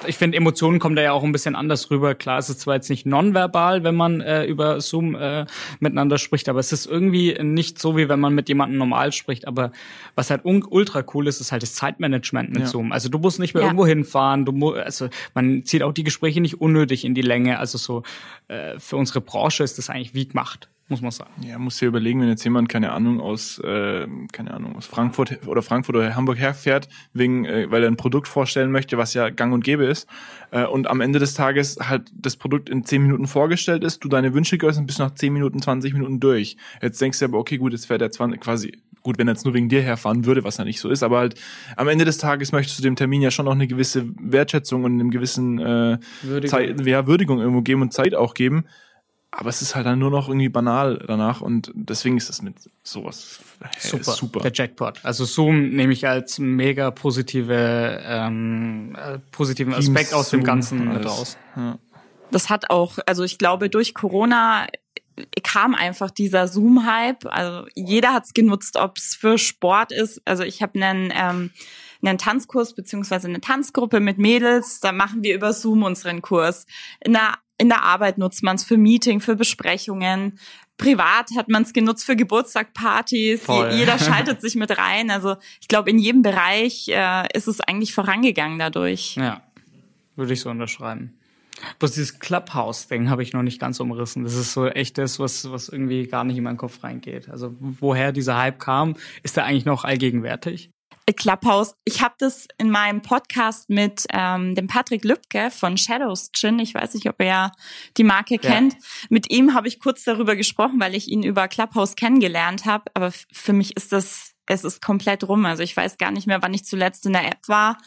Ich finde, Emotionen kommen da ja auch ein bisschen anders rüber. Klar, es ist zwar jetzt nicht nonverbal, wenn man äh, über Zoom äh, miteinander spricht, aber es ist irgendwie nicht so, wie wenn man mit jemandem normal spricht. Aber was halt ultra cool ist, ist halt das Zeitmanagement mit Ja. Zoom. Also du musst nicht mehr Ja. irgendwo hinfahren. Du also man zieht auch die Gespräche nicht unnötig in die Länge. Also so äh, für unsere Branche ist das eigentlich wie gemacht. muss man sagen. Ja, muss dir überlegen, wenn jetzt jemand, keine Ahnung, aus, äh, keine Ahnung, aus Frankfurt oder Frankfurt oder Hamburg herfährt, wegen, äh, weil er ein Produkt vorstellen möchte, was ja gang und gäbe ist, äh, und am Ende des Tages halt das Produkt in zehn Minuten vorgestellt ist, du deine Wünsche geäußert und bist nach zehn Minuten, 20 Minuten durch. Jetzt denkst du aber, okay, gut, jetzt fährt er 20, quasi, gut, wenn er jetzt nur wegen dir herfahren würde, was ja nicht so ist, aber halt am Ende des Tages möchtest du dem Termin ja schon noch eine gewisse Wertschätzung und einem gewissen äh, Würdigung. Zeit, ja, Würdigung irgendwo geben und Zeit auch geben. Aber es ist halt dann nur noch irgendwie banal danach und deswegen ist es mit sowas hey, Super, super. der Jackpot. Also Zoom nehme ich als mega positive, ähm, äh, positiven Teams, Aspekt aus dem Ganzen mit raus. Ja. Das hat auch, also ich glaube, durch Corona kam einfach dieser Zoom-Hype. Also jeder hat's genutzt, ob es für Sport ist. Also ich habe einen, ähm, einen Tanzkurs beziehungsweise eine Tanzgruppe mit Mädels. Da machen wir über Zoom unseren Kurs. In der, in der Arbeit nutzt man es für Meeting, für Besprechungen. Privat hat man es genutzt für Geburtstagpartys. Voll. Jeder schaltet sich mit rein. Also ich glaube, in jedem Bereich äh, ist es eigentlich vorangegangen dadurch. Ja, würde ich so unterschreiben. Bloß dieses Clubhouse-Ding habe ich noch nicht ganz umrissen. Das ist so echt das, was, was irgendwie gar nicht in meinen Kopf reingeht. Also woher dieser Hype kam, ist der eigentlich noch allgegenwärtig? Clubhouse. Ich habe das in meinem Podcast mit ähm, dem Patrick Lübke von Shadows Gin. Ich weiß nicht, ob er die Marke kennt. Mit ihm habe ich kurz darüber gesprochen, weil ich ihn über Clubhouse kennengelernt habe. Aber für mich ist das, es ist komplett rum. Also ich weiß gar nicht mehr, wann ich zuletzt in der App war.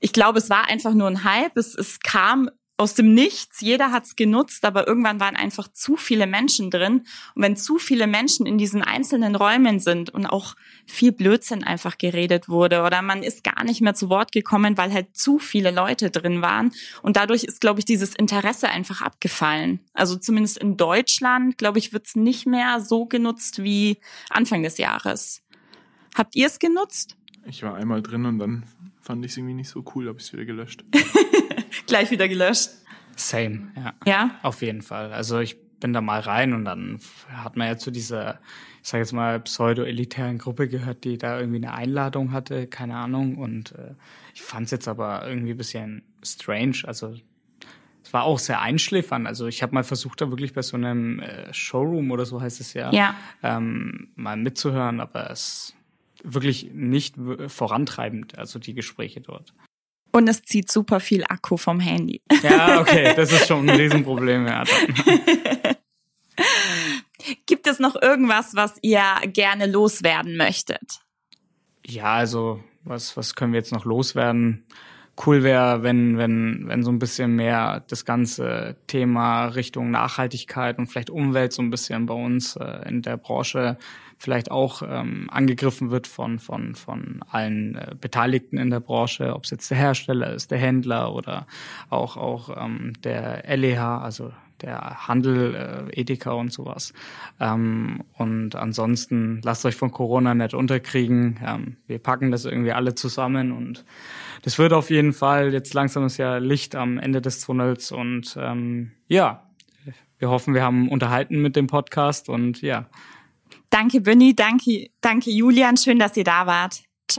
Ich glaube, es war einfach nur ein Hype. Es, es kam aus dem Nichts. Jeder hat's genutzt, aber irgendwann waren einfach zu viele Menschen drin. Und wenn zu viele Menschen in diesen einzelnen Räumen sind und auch viel Blödsinn einfach geredet wurde oder man ist gar nicht mehr zu Wort gekommen, weil halt zu viele Leute drin waren. Und dadurch ist, glaube ich, dieses Interesse einfach abgefallen. Also zumindest in Deutschland, glaube ich, wird's nicht mehr so genutzt wie Anfang des Jahres. Habt ihr es genutzt? Ich war einmal drin und dann fand ich es irgendwie nicht so cool, habe ich es wieder gelöscht. Gleich wieder gelöscht. Same, ja. Ja? Auf jeden Fall. Also ich bin da mal rein und dann hat man ja zu dieser, ich sage jetzt mal, pseudo-elitären Gruppe gehört, die da irgendwie eine Einladung hatte, keine Ahnung. Und äh, ich fand es jetzt aber irgendwie ein bisschen strange. Also es war auch sehr einschläfernd. Also ich habe mal versucht, da wirklich bei so einem äh, Showroom oder so heißt es ja, Ja. ähm, mal mitzuhören, aber es wirklich nicht vorantreibend, also die Gespräche dort. Und es zieht super viel Akku vom Handy. Ja, okay, das ist schon ein Riesenproblem. Ja. Gibt es noch irgendwas, was ihr gerne loswerden möchtet? Ja, also was, was können wir jetzt noch loswerden? Cool wäre, wenn, wenn, wenn so ein bisschen mehr das ganze Thema Richtung Nachhaltigkeit und vielleicht Umwelt so ein bisschen bei uns äh, in der Branche vielleicht auch ähm, angegriffen wird von, von, von allen äh, Beteiligten in der Branche, ob es jetzt der Hersteller ist, der Händler oder auch, auch ähm, der LEH, also der Handel, äh, Edeka und sowas. Ähm, und ansonsten lasst euch von Corona nicht unterkriegen. Ähm, wir packen das irgendwie alle zusammen und das wird auf jeden Fall jetzt langsam ist ja Licht am Ende des Tunnels und ähm, ja, wir hoffen, wir haben unterhalten mit dem Podcast und ja, Danke, Binny. Danke, danke, Julian. Schön, dass ihr da wart.